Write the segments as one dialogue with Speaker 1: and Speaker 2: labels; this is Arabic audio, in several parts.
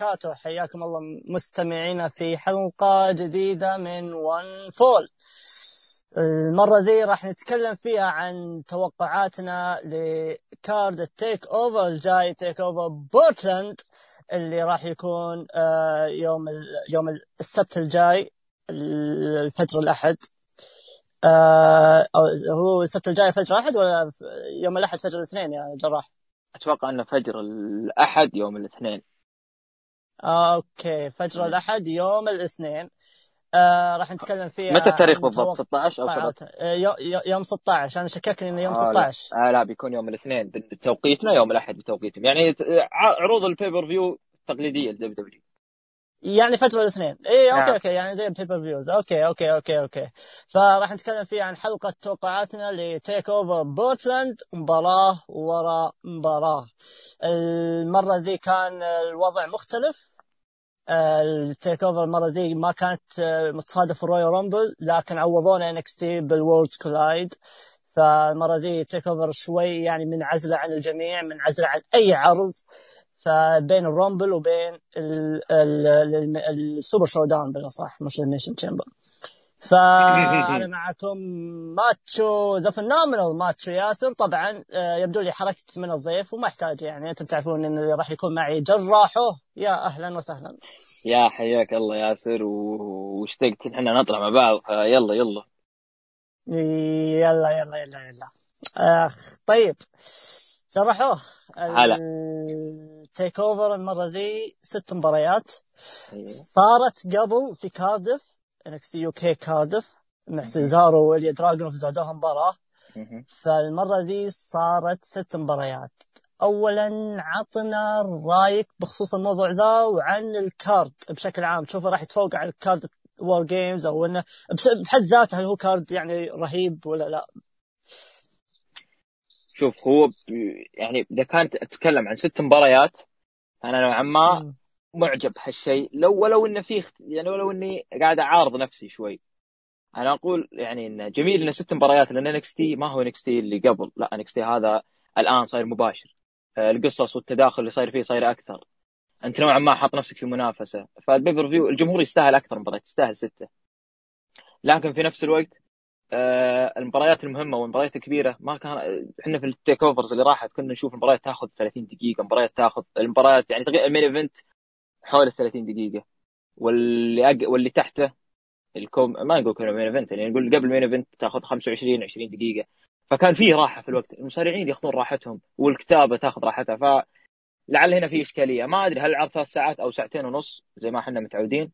Speaker 1: وبركاته. حياكم الله مستمعينا في حلقة جديدة من one fall المرة ذي راح نتكلم فيها عن توقعاتنا ل card ال TakeOver الجاي TakeOver بورتلاند اللي راح يكون آه، يوم يوم السبت الجاي الفجر الأحد. آه هو السبت الجاي فجر الاحد ولا يوم الأحد فجر الاثنين يا جراح؟
Speaker 2: أتوقع إنه فجر الأحد يوم الاثنين.
Speaker 1: أوكي فجر الأحد يوم الاثنين. آه راح نتكلم فيها
Speaker 2: متى التاريخ بالضبط؟ 16 أو 17
Speaker 1: آه يوم 16 أنا شككني إنه يوم 16
Speaker 2: آه لا. آه لا بيكون يوم الاثنين. بتوقيتنا يوم الأحد بتوقيتهم. يعني عروض ال pay-per-view التقليديه ل WW.
Speaker 1: يعني فجر الاثنين. اي أوكي نعم. أوكي يعني زي ال pay-per-views أوكي أوكي أوكي أوكي. فراح نتكلم فيه عن حلقة توقعاتنا ل TakeOver بورتلاند مباراة ورا مباراة. المرة ذي كان الوضع مختلف. ال TakeOver المره ذي ما كانت متصادف ال Royal Rumble لكن عوضونا NXT بال Worlds Collide فالمره ذي TakeOver شوي يعني منعزله عن الجميع منعزله عن اي عرض فبين ال Rumble وبين ال Super ShowDown بالاصح مش Elimination Chamber فأنا معكم ماتشو the phenomenal ماتشو ياسر. طبعا آه، يبدو لي حركت من الضيف وما أحتاج يعني. أنتم تعرفون إن راح يكون معي جراحه. يا أهلا وسهلا.
Speaker 2: يا حياك الله ياسر واشتقت إحنا نطلع مع بعض فيلا يلا.
Speaker 1: يلا يلا يلا يلا. آخ طيب. جرحوه
Speaker 2: هلا.
Speaker 1: TakeOver المرة ذي ست مباريات. أيوه. صارت قبل في كاردف NXT UK كاردف مع سيزارو واليا دراجونوف زادوها مباراة. فالمرة ذي صارت ست مباريات. اولا عطنا رايك بخصوص الموضوع ذا وعن ال card بشكل عام. تشوفه راح يتفوق على ال card War Games أو إنه بحد ذاته هل هو card يعني رهيب ولا لا؟
Speaker 2: شوف هو يعني إذا كانت أتكلم عن ست مباريات أنا نوعا ما معجب بهالشيء لو ولو إنه فيه يعني ولو إني قاعد أعارض نفسي شوي. أنا أقول يعني انه جميل إنه ست مباريات لأن انكس ما هو انكس اللي قبل. لا NXT هذا الآن صاير مباشر. آه، القصص والتداخل اللي صاير فيه صاير أكثر. أنت نوعا ما حاط نفسك في منافسة. فال pay-per-view الجمهور يستاهل أكثر مباريات تستاهل ستة. لكن في نفس الوقت آه، المباريات المهمة والمباريات الكبيرة ما كان إحنا في ال TakeOvers اللي راحت كنا نشوف المباريات تاخذ 30 دقيقة مباريات تاخذ المباريات يعني ال main event حول ال 30 دقيقة. واللي أج... واللي تحته ال co ما نقول co-main event يعني نقول قبل ال main event تاخذ 25 20 دقيقة. فكان فيه راحة في الوقت. المصارعين ياخذون راحتهم والكتابة تاخذ راحتها. فلعل هنا في إشكالية. ما أدري هل العرض ثلاث ساعات أو ساعتين ونص زي ما إحنا متعودين.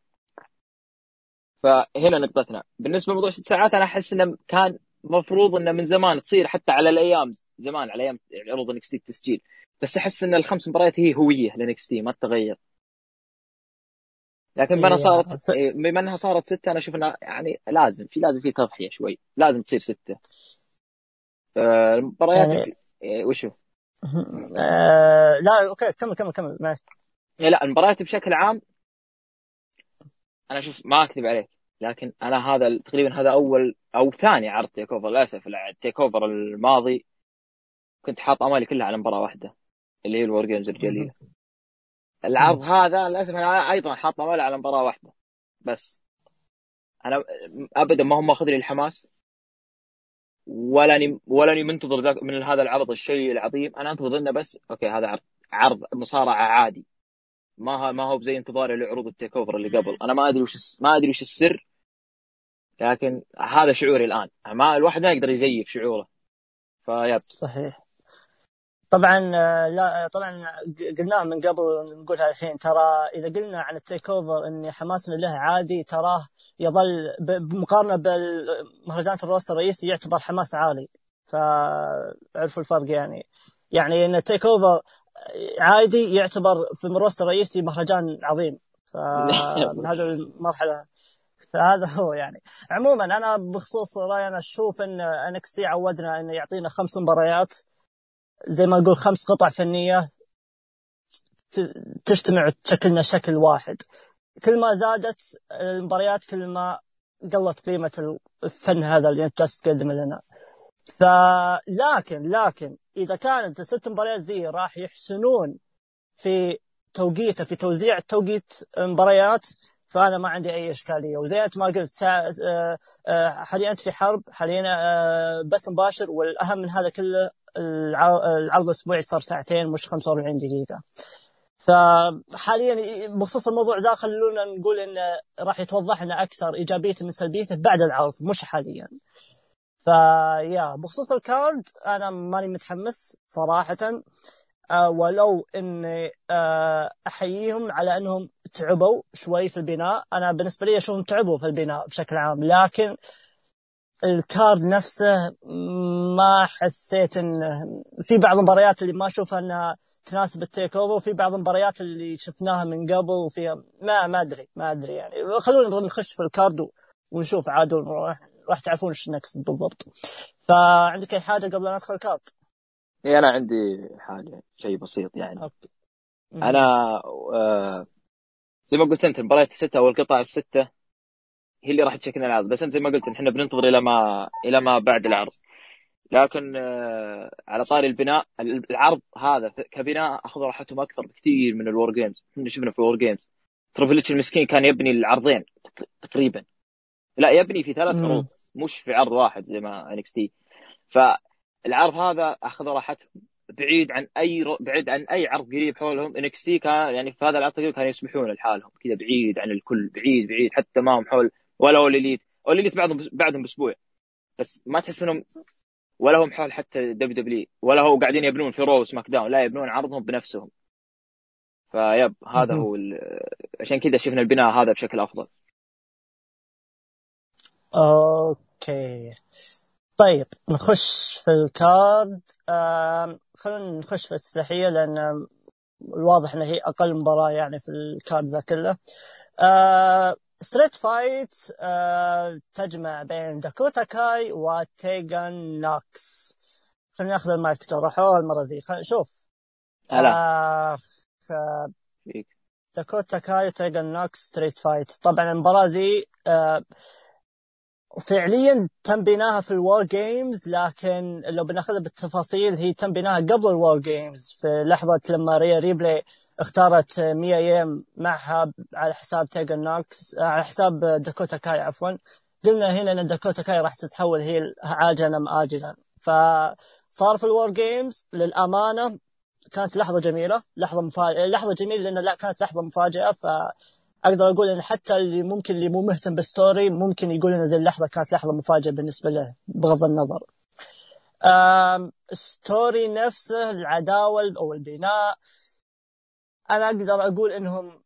Speaker 2: فهنا نقطتنا. بالنسبة لموضوع ست ساعات أنا أحس إنه كان مفروض إنه من زمان تصير حتى على الأيام. زمان على أيام عروض NXT التسجيل. بس أحس إن الخمس مباريات هي هوية ل NXT ما تتغير. لكن بما انها صارت إيه، بما انها صارت ستة أنا أشوف إنها يعني لازم في لازم في تضحية شوي لازم تصير ستة. المباريات يعني... إيه، وشو؟
Speaker 1: آه لا okay كمل كمل كمل ماشي
Speaker 2: إيه، لا المباريات بشكل عام أنا أشوف ما أكذب عليك لكن أنا هذا تقريبا هذا أول أو ثاني عرض TakeOver للأسف ال TakeOver الماضي كنت حاط أمالي كلها على مباراة واحدة اللي هي ال War Games الرجاليه العرض هذا للأسف أنا أيضا حاط امالي على مباراة واحدة. بس أنا ابدا ما هم ماخذ لي الحماس ولا اني ولا أني منتظر من هذا العرض الشيء العظيم. أنا أنتظر إنه بس okay هذا عرض عرض مصارعة عادي. ما ما هو زي انتظاري لعروض ال TakeOver اللي قبل. أنا ما أدري وش ما أدري وش السر. لكن هذا شعوري الآن. ما الواحد ما يقدر يزيف شعوره. ف yep.
Speaker 1: صحيح. طبعا لا طبعا قلناه من قبل نقولها الحين. ترى إذا قلنا عن ال TakeOver إن حماسنا له عادي تراه يظل بمقارنة بالمهرجانات ال roster الرئيسي يعتبر حماس عالي. فعرفوا الفرق يعني. يعني إن ال TakeOver عادي يعتبر في ال roster الرئيسي مهرجان عظيم. فهذا المرحلة. فهذا هو يعني. عموما أنا بخصوص راي أنا أشوف إن NXT عودنا إنه يعطينا خمس مباريات. زي ما نقول خمس قطع فنية تجتمع وتشكلنا شكل واحد. كل ما زادت المباريات كل ما قلت قيمة الفن هذا اللي أنت تقدمه لنا. فلكن لكن إذا كانت الست مباريات ذي راح يحسنون في توقيته في توزيع توقيت مباريات فأنا ما عندي أي إشكالية. وزي ما قلت ساعة آه، آه، حاليا أنت في حرب حاليا آه، بث مباشر والأهم من هذا كله العرض الأسبوعي صار ساعتين مش 45 دقيقة. فحاليا بخصوص الموضوع ذا خلونا نقول إنه راح يتوضح لنا أكثر إيجابيته من سلبيته بعد العرض مش حاليا. فيا بخصوص الكارد أنا ماني متحمس صراحة. آه ولو إني آه أحييهم على أنهم تعبوا شوي في البناء. أنا بالنسبة لي أشوفهم تعبوا في البناء بشكل عام لكن ال card نفسه ما حسيت إنه في بعض المباريات اللي ما أشوفها إنها تناسب ال TakeOver وفي بعض المباريات اللي شفناها من قبل وفيها ما ما أدري ما أدري يعني خلونا نخش في ال card ونشوف عاد راح تعرفون إيش نقصد بالضبط فعندك أي حاجة قبل لا ندخل ال
Speaker 2: card؟ إي أنا عندي حاجة شيء بسيط يعني okay. أنا آه زي ما قلت أنت المباريات السته أو القطع الستة هي اللي راح تشكل العرض. بس أنت زي ما قلت إحنا بننتظر إلى ما إلى ما بعد العرض. لكن آه على طاري البناء العرض هذا كبناء أخذ راحتهم أكثر بكثير من ال War Games إحنا شفنا في ال War Games Triple H المسكين كان يبني العرضين تقريبا. لا يبني في ثلاث عروض مش في عرض واحد زي ما NXT فالعرض هذا أخذ راحتهم. بعيد عن أي رو... بعيد عن أي عرض قريب حولهم NXT كان يعني في هذا العرض كانوا يسمحون لحالهم. كذا بعيد عن الكل بعيد بعيد حتى ما هم حول ولا All Elite All Elite بعدهم بعدهم بأسبوع. بس ما تحس انهم ولا هم حول حتى WWE ولا هو قاعدين يبنون في Raw و SmackDown. لا يبنون عرضهم بنفسهم. ف yep هذا هو ال... عشان كذا شفنا البناء هذا بشكل أفضل.
Speaker 1: okay. طيب نخش في ال card. آه خلينا نخش في الافتتاحية لأن الواضح أنها هي أقل مباراة يعني في ال card ذا كله. آه street fight آه تجمع بين داكوتا كاي وتيغان نوكس خلينا ناخذ المايك روحوا المرة ذي. خلينا نشوف
Speaker 2: آه
Speaker 1: داكوتا كاي وتيغان نوكس street fight طبعا المباراة ذي آه فعليا تم بناها في ال WarGames لكن لو بناخذها بالتفاصيل هي تم بناها قبل ال WarGames في لحظة لما ريا ريبلي اختارت ميا ييم معها على حساب تيجن نوكس على حساب داكوتا كاي عفوا. قلنا هنا إن داكوتا كاي راح تتحول هي عاجلا أم اجلا. فصار في ال WarGames للأمانة كانت لحظة جميلة لحظة مفاجئة لحظة جميلة لأن لا كانت لحظة مفاجئة. ف أقدر أقول إن حتى اللي ممكن اللي مو مهتم بال story ممكن يقول إن ذي اللحظة كانت لحظة مفاجئة بالنسبة له بغض النظر. ستوري نفسه العداوة أو البناء أنا أقدر أقول إنهم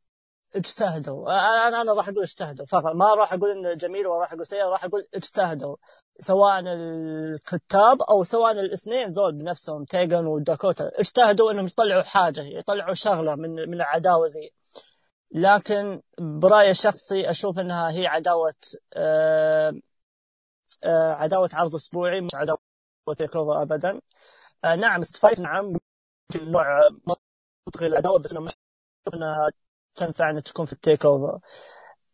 Speaker 1: اجتهدوا. أنا أنا راح أقول اجتهدوا. فقط. ما راح أقول إنه جميل ولا راح أقول سيء راح أقول اجتهدوا. سواء الكتاب أو سواء الاثنين ذول بنفسهم تيجن وداكوتا. اجتهدوا إنهم يطلعوا حاجة يطلعوا شغلة من من العداوة ذي. لكن برأيي الشخصي أشوف إنها هي عداوة آه آه عداوة عرض أسبوعي مش عداوة Take أبدا. آه نعم street fight نعم نوع منطقي العداوه بس أنا أشوف إنها تنفع ان تكون في ال TakeOver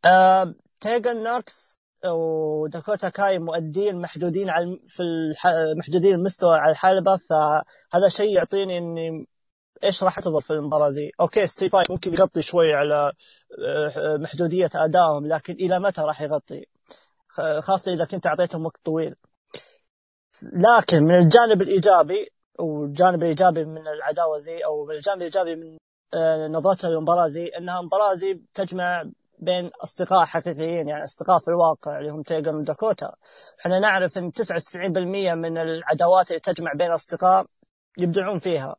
Speaker 1: آه تيجن نوكس وداكوتا كاي مؤدين محدودين على في الح... محدودين المستوى على الحلبة فهذا شيء يعطيني إني إيش راح تظهر في المباراة ذي؟ أوكي street fight ممكن يغطي شوي على آه، محدودية أدائهم لكن إلى متى راح يغطي؟ خاصة إذا كنت أعطيتهم وقت طويل. لكن من الجانب الإيجابي والجانب الإيجابي من العداوة ذي أو الجانب الإيجابي من آه، نظرتنا للمباراة ذي إنها مباراة ذي تجمع بين أصدقاء حقيقيين يعني أصدقاء في الواقع اللي هم تيجن وداكوتا إحنا نعرف إن 99% من العداوات اللي تجمع بين أصدقاء يبدعون فيها.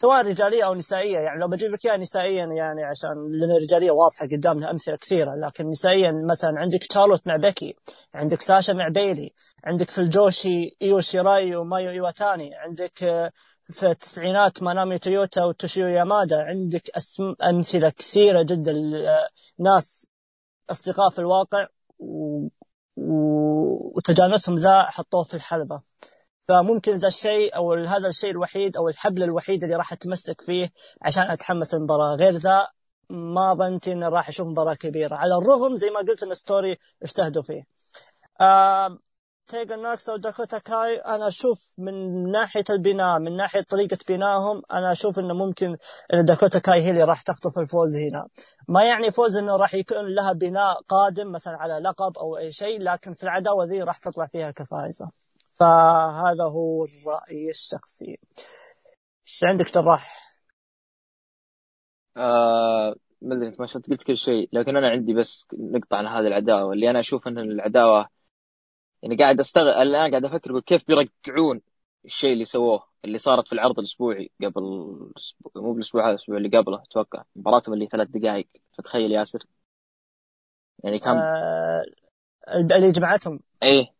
Speaker 1: سواء رجالية أو نسائية يعني لو بجيب لك إياها نسائيا يعني عشان لأن الرجالية واضحة قدامنا أمثلة كثيرة لكن نسائيا مثلا عندك تشارلوت مع بيكي عندك ساشا مع بيلي عندك في الجوشي إيو شيراي ومايو إيواتاني عندك آه، في التسعينات مانامي تويوتا وتوشيو يامادا عندك أسم... أمثلة كثيرة جدا ناس أصدقاء في الواقع و... و... وتجانسهم ذا حطوه في الحلبة. فممكن ذا الشيء أو هذا الشيء الوحيد أو الحبل الوحيد اللي راح أتمسك فيه عشان أتحمس المباراه غير ذا ما ظننت اني راح أشوف مباراة كبيرة. على الرغم زي ما قلت إن story اجتهدوا فيه. آه تيجن ناكس أو داكوتا كاي أنا أشوف من ناحية البناء من ناحية طريقة بنائهم أنا أشوف إنه ممكن إن داكوتا كاي هي اللي راح تخطف الفوز هنا. ما يعني فوز إنه راح يكون لها بناء قادم مثلا على لقب أو أي شيء لكن في العداوة ذي راح تطلع فيها كفائزة. فهذا هو الرأي الشخصي. إيش عندك جراح؟
Speaker 2: آه ما أدري أنت ما شاء قلت كل شيء لكن أنا عندي بس نقطة عن هذه العداوة. اللي أنا أشوف إن العداوة يعني قاعد استغل الآن قاعد أفكر أقول كيف بيرجعون الشيء اللي سووه اللي صارت في العرض الأسبوعي قبل مو بالأسبوع هذا الأسبوع اللي قبله أتوقع. مباراتهم اللي ثلاث دقائق فتخيل ياسر. يعني كم
Speaker 1: آه اللي جمعتهم.
Speaker 2: إيه.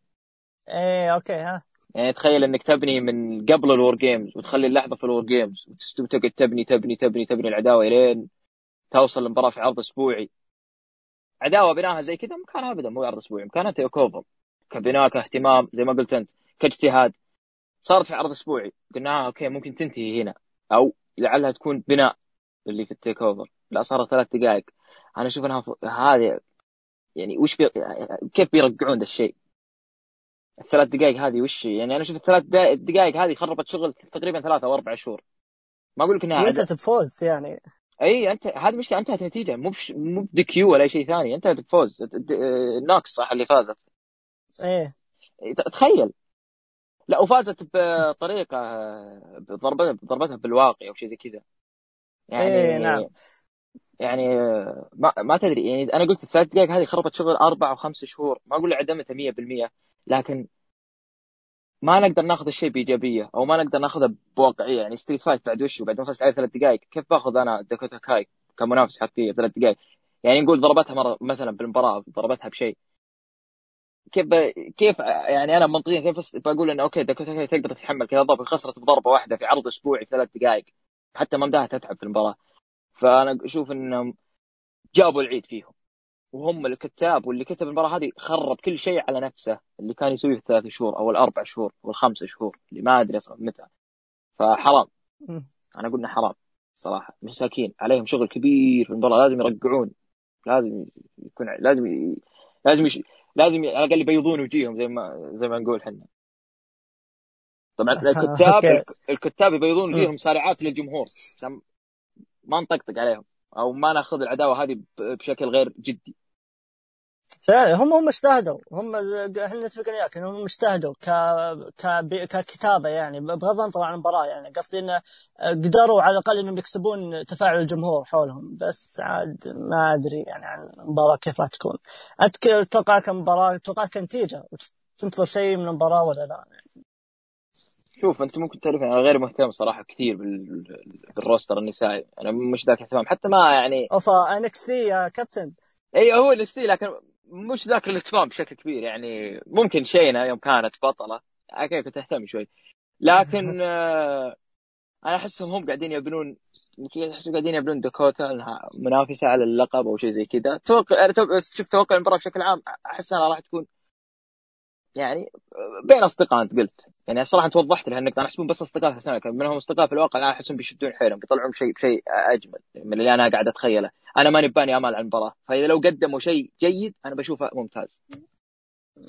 Speaker 1: إيه أوكي ها.
Speaker 2: يعني تخيل إنك تبني من قبل ال WarGames وتخلي اللحظه في ال WarGames وتقعد تبني تبني تبني تبني العداوة إلين توصل المباراه في عرض أسبوعي. عداوة بناها زي كذا مكانها ابدا مو عرض أسبوعي مكانها TakeOver كبناء كاهتمام زي ما قلت أنت كاجتهاد. صارت في عرض أسبوعي قلنا آه أوكي ممكن تنتهي هنا. أو لعلها تكون بناء اللي في ال TakeOver لا صارت ثلاث دقائق. أنا أشوف إنها ف... هذه يعني وش بي... كيف بيرجعون ذا الشيء؟ الثلاث دقائق هذه وش يعني أنا أشوف الثلاث دقائق هذه خربت شغل تقريبا ثلاثة أو أربع شهور. ما أقول لك إنها
Speaker 1: انتهت بفوز يعني؟
Speaker 2: إي انت هذه مشكلة انتهت نتيجة. مو بش... مو ب DQ ولا شيء ثاني انتهت بفوز ناكس صح اللي فازت.
Speaker 1: إيه.
Speaker 2: تخيل. لا وفازت بطريقة بضربتها بضربتها بالواقع أو شيء زي كذا.
Speaker 1: يعني إيه نعم.
Speaker 2: يعني ما, ما تدري. يعني أنا قلت الثلاث دقائق هذه خربت شغل أربع أو خمس شهور. ما أقول عدمتها 100% لكن ما نقدر ناخذ الشيء بإيجابية أو ما نقدر ناخذها بواقعية. يعني street fight بعد وش بعد ما فزت عليه ثلاث دقائق كيف باخذ أنا داكوتا كاي كمنافس حقيقي ثلاث دقائق يعني نقول ضربتها مرة مثلا بالمباراة ضربتها بشيء. كيف كيف يعني أنا منطقيا كيف بقول إنه أوكي داكوتا كاي تقدر تتحمل كذا ضربة خسرت بضربة واحدة في عرض أسبوعي ثلاث دقائق حتى ما مداها تتعب في المباراة. فأنا أشوف إنهم جابوا العيد فيهم. وهم الكتاب واللي كتب المباراة هذه خرب كل شيء على نفسه اللي كان يسويه في الثلاث شهور أو الأربع شهور أو الخمس شهور اللي ما أدري أصلا متى. فحرام. أنا قلنا حرام صراحة. مساكين عليهم شغل كبير في المباراة لازم يرجعون لازم يكون لازم ي... لازم يش... لازم على الأقل يبيضون وجيههم زي ما زي ما نقول إحنا. طبعا الكتاب الكتاب يبيضون وجيههم مسارعات للجمهور. عشان ما نطقطق عليهم. أو ما ناخذ العداوة هذه بشكل غير جدي.
Speaker 1: فعلا هم هم اجتهدوا. هم إحنا نتفق وياك انهم اجتهدوا ك... ك... ككتابة يعني بغض النظر عن المباراة يعني. قصدي إنه قدروا على الأقل إنهم يكسبون تفاعل الجمهور حولهم. بس عاد ما أدري يعني عن المباراة كيف راح تكون. انت تتوقع كمباراه تتوقع كنتيجه تنتظر شيء من المباراة ولا لا؟ يعني.
Speaker 2: شوف أنت ممكن تعرف أنا غير مهتم صراحة كثير بال roster النسائي. أنا مش ذاك اهتمام. حتى ما يعني
Speaker 1: أوف NXT يا كابتن.
Speaker 2: إي هو NXT لكن مش ذاك الاهتمام بشكل كبير يعني ممكن شينا يوم كانت بطلة أوكي كنت أهتم شوي. لكن آه أنا احسهم هم قاعدين يبنون احسهم قاعدين يبنون داكوتا انها منافسة على اللقب أو شيء زي كذا. توقع بس شوف توقع المباراة بشكل عام أحس إنها راح تكون يعني بين أصدقاء أنت قلت. يعني الصراحة أنت وضحت لها أنك أنا أحسبهم بس أصدقاء في السنة منهم أصدقاء في الواقع أنا أحسهم بيشدون حيلهم بيطلعون شيء بشيء أجمل من اللي أنا قاعد أتخيله. أنا ماني باني آمال على المباراة فإذا لو قدموا شيء جيد أنا بشوفه ممتاز.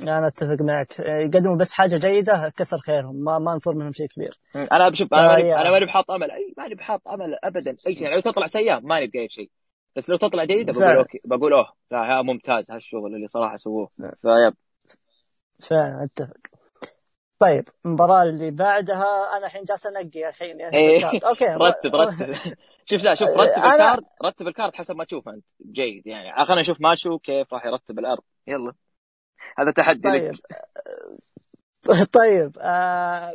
Speaker 1: أنا أتفق معك. يقدموا بس حاجة جيدة كثر خيرهم. ما ما ننظر منهم شيء كبير.
Speaker 2: أنا بشوف أنا ماني أنا ماني بحاط أمل. أي ماني بحاط أمل ابدا. أي شيء. يعني لو تطلع سيئة ماني بقايل شيء. بس لو تطلع جيدة بقول أوكي. بقول أوه لا ممتاز هالشغل اللي صراحة سووه. فيب.
Speaker 1: فعلا أتفق. طيب المباراة اللي بعدها أنا الحين جالس أنقي الحين يعني.
Speaker 2: أوكي رتب رتب. شوف لا شوف رتب أنا... ال card رتب ال card حسب ما تشوف أنت. جيد يعني. خلينا نشوف ماتشو كيف راح يرتب الأرض. يلا. هذا تحدي
Speaker 1: طيب.
Speaker 2: لك.
Speaker 1: طيب. آه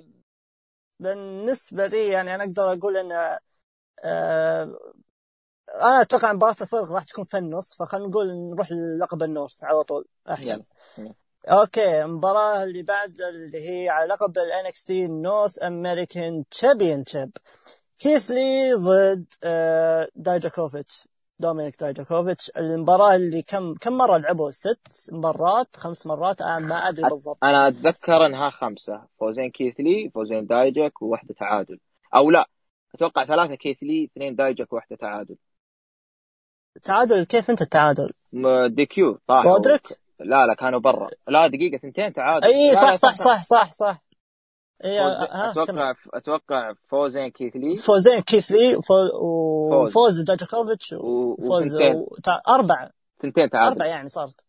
Speaker 1: بالنسبة لي يعني أنا أقدر أقول إن آه أنا أتوقع مباراة الفرق راح تكون في النص فخلينا نقول نروح للقب ال North على طول. أحسن. أوكي المباراة اللي بعد اللي هي على لقب ال NXT North American Championship كيث لي ضد دايجاكوفيتش دومينيك دايجاكوفيتش المباراة اللي كم كم مرة لعبوا؟ ست مرات خمس مرات؟ أنا ما أدري بالضبط.
Speaker 2: أنا أتذكر إنها خمسة. فوزين كيث لي فوزين دايجاك وواحدة تعادل. أو لا أتوقع ثلاثة كيث لي اثنين دايجاك وواحدة تعادل.
Speaker 1: تعادل كيف أنت التعادل؟
Speaker 2: DQ طاحوا
Speaker 1: رودريك؟
Speaker 2: لا لا كانوا برا. لا دقيقة ثنتين تعادل. أي
Speaker 1: صح,
Speaker 2: لا
Speaker 1: صح, صح صح صح.
Speaker 2: اي أتوقع أتوقع فوزين كيث لي.
Speaker 1: فوزين كيث لي وفوز داجاكوفيتش وفوز و... أربعة.
Speaker 2: ثنتين تعادل.
Speaker 1: أربعة يعني صارت.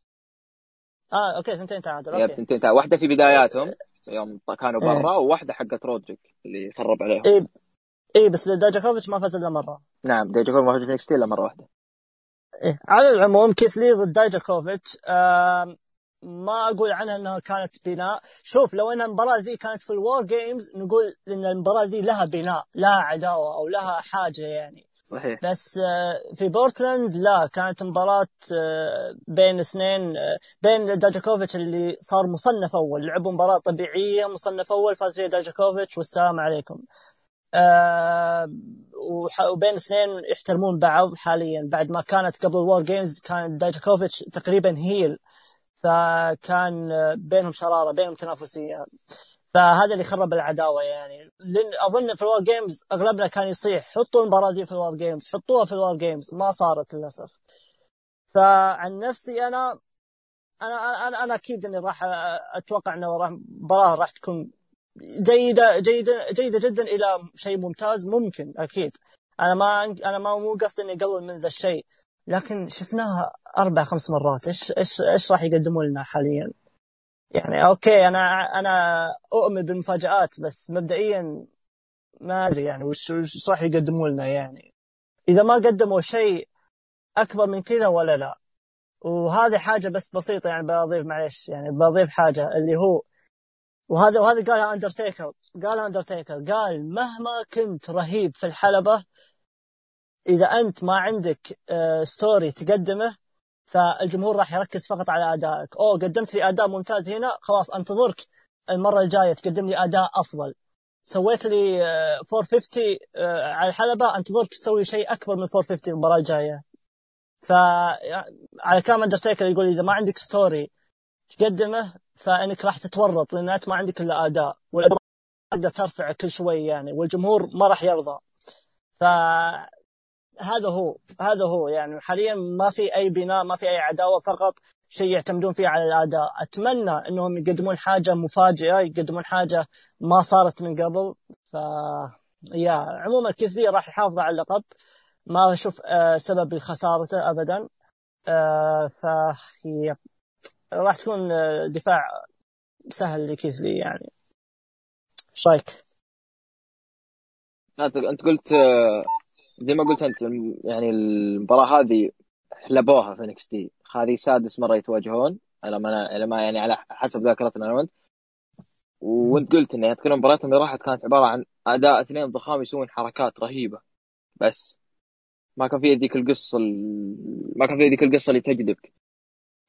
Speaker 1: آه okay ثنتين تعادل okay.
Speaker 2: ثنتين تعادل. واحدة في بداياتهم يوم كانوا برا إيه. وواحدة حقت رودريك اللي خرب عليهم.
Speaker 1: اي اي بس داجاكوفيتش ما فاز إلا مرة.
Speaker 2: نعم داجاكوفيتش ما فاز في إلا مرة واحدة.
Speaker 1: إيه. على العموم كيث لي ضد داجاكوفيتش آه ما أقول عنها إنها كانت بناء. شوف لو إن المباراة ذي كانت في ال WarGames نقول إن المباراة ذي لها بناء لها عداوة أو لها حاجة يعني.
Speaker 2: صحيح.
Speaker 1: بس في بورتلاند لا كانت مباراة بين اثنين بين داجاكوفيتش اللي صار مصنف أول. لعبوا مباراة طبيعية مصنف أول فاز فيها داجاكوفيتش والسلام عليكم. وبين اثنين يحترمون بعض حاليا. بعد ما كانت قبل ال WarGames كان داجاكوفيتش تقريبا heel فكان بينهم شرارة بينهم تنافسية. فهذا اللي خرب العداوة يعني. لأن أظن في ال WarGames أغلبنا كان يصيح حطوا المباراة دي في ال WarGames حطوها في ال WarGames ما صارت للأسف. فعن نفسي أنا أنا أنا أنا أكيد إني راح أتوقع إنه راح المباراه راح تكون جيدة جيدة جيدة جدا إلى شيء ممتاز ممكن أكيد. أنا ما أنا ما مو قصدي إني أقلل من ذا الشيء لكن شفناها أربع خمس مرات. إيش إيش إيش راح يقدموا لنا حاليا؟ يعني okay أنا أنا أؤمن بالمفاجآت بس مبدئيا ما أدري يعني وش وش راح يقدموا لنا يعني. إذا ما قدموا شيء أكبر من كذا ولا لا. وهذه حاجة بس بسيطة يعني بضيف معلش يعني بضيف حاجة اللي هو وهذا وهذا قالها اندرتيكر قالها اندرتيكر قال مهما كنت رهيب في الحلبة إذا أنت ما عندك story آه، تقدمه فالجمهور راح يركز فقط على أدائك. أوه قدمت لي أداء ممتاز هنا؟ خلاص أنتظرك. المرة الجاية تقدم لي أداء أفضل. سويت لي 450 آه، آه، على الحلبة. أنتظرك تسوي شيء أكبر من 450 المباراة الجاية. ف على كلام اندرتيكر يقول إذا ما عندك story تقدمه فإنك راح تتورط لأن أنت ما عندك إلا آداء والاداء ترفع كل شوي يعني والجمهور ما راح يرضى. ف هذا هو هذا هو يعني. حاليا ما في أي بناء ما في أي عداوة فقط شيء يعتمدون فيه على الآداء. أتمنى إنهم يقدمون حاجة مفاجئة يقدمون حاجة ما صارت من قبل. ف يا عموما كثير راح يحافظ على اللقب. ما أشوف آه، سبب لخسارته ابدا. آه، ف راح تكون آه، دفاع سهل لكيثلي يعني. إيش رأيك؟
Speaker 2: انت قلت زي ما قلت أنت يعني المباراة هذه حلبوها في إنكس تي هذه سادس مرة يتواجهون على ما على ما يعني على حسب ذاكرتنا أنا وأنت. وأنت قلت إن تكون مباراتهم اللي راحت كانت عبارة عن أداء اثنين ضخام يسوون حركات رهيبة. بس ما كان في ذيك القصة ما كان في ذيك القصة اللي تجذبك.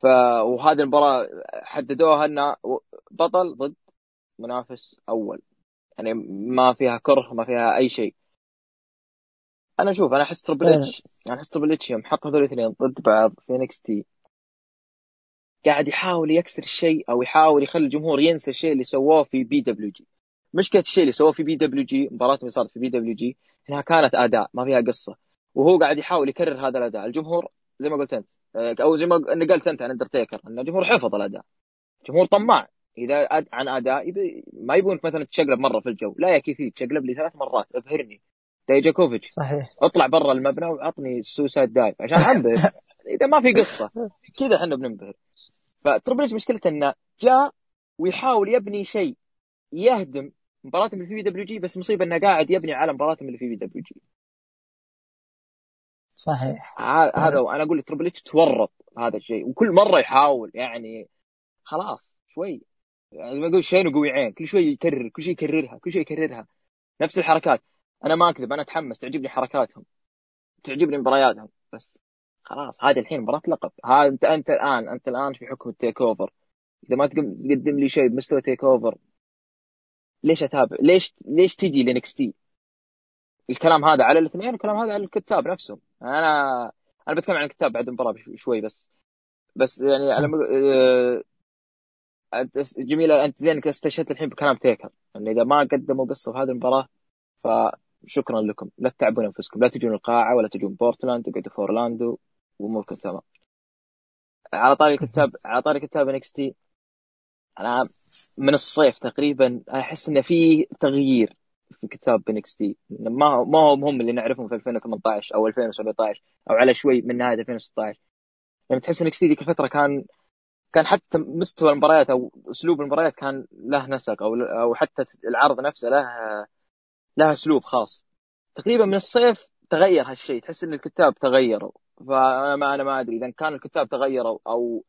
Speaker 2: ف وهذه المباراة حددوها انها بطل ضد منافس أول. يعني ما فيها كره ما فيها أي شيء. أنا أشوف أنا أحس تربل اتش أنا أحس تربل اتش يوم حط هذول الاثنين ضد بعض في NXT قاعد يحاول يكسر الشيء أو يحاول يخلي الجمهور ينسى الشيء اللي سووه في PWG مشكلة الشيء اللي سووه في PWG مباراة اللي صارت في PWG إنها كانت أداء ما فيها قصة. وهو قاعد يحاول يكرر هذا الأداء. الجمهور زي ما قلت أنت أو زي ما نقلت أنت عن اندرتيكر أن الجمهور حفظ الأداء. الجمهور طماع. إذا أد... عن أداء يبي... ما يبون مثلا تشقلب مرة في الجو. لا يا كيف تشقلب لي ثلاث مرات. ابهرني دايجاكوفيتش
Speaker 1: صحيح.
Speaker 2: اطلع برا المبنى وعطني suicide dive عشان أنبهر. إذا ما في قصة. كذا إحنا بننبهر. فتربل مشكلته إنه جاء ويحاول يبني شيء. يهدم مباراة اللي في PWG بس مصيبة إنه قاعد يبني على مباراة اللي في PWG
Speaker 1: صحيح.
Speaker 2: هذا أنا أقول تربل اتش تورط هذا الشيء وكل مرة يحاول يعني خلاص شوي. يعني ما أقول شيء قوي عين كل شوي يكرر كل شيء يكررها كل شيء يكررها. نفس الحركات. أنا ما أكذب أنا أتحمس تعجبني حركاتهم. تعجبني مبارياتهم. بس خلاص هذه الحين مباراة لقب. هذا أنت أنت الآن أنت الآن في حكم ال TakeOver. إذا ما تقدم لي شيء بمستوى TakeOver ليش أتابع؟ ليش ليش تجي ل NXT؟ الكلام هذا على الاثنين والكلام هذا على الكتاب نفسهم. أنا أنا بتكلم عن الكتاب بعد المباراه شوي بس. بس يعني على. أه... جميله أنت زين استشهدت الحين بكلام تيكر. يعني إذا ما قدموا قصة في هذه المباراة ف شكرا لكم. لا تتعبون أنفسكم. لا تجون القاعة ولا تجون بورتلاند تقعدوا في أورلاندو وأموركم تمام. على طاري كتاب على طاري كتاب NXT أنا من الصيف تقريبا أحس انه في تغيير. في كتاب NXT ما ما هو هم اللي نعرفهم في 2018 أو 2017 أو على شوي من نهاية 2016 يعني تحس NXT ذيك الفترة كان كان حتى مستوى المباريات أو أسلوب المباريات كان له نسق أو أو حتى العرض نفسه له له أسلوب خاص. تقريبا من الصيف تغير هالشيء. تحس إن الكتاب تغيروا فأنا ما أنا ما أدري إذا كان الكتاب تغيروا أو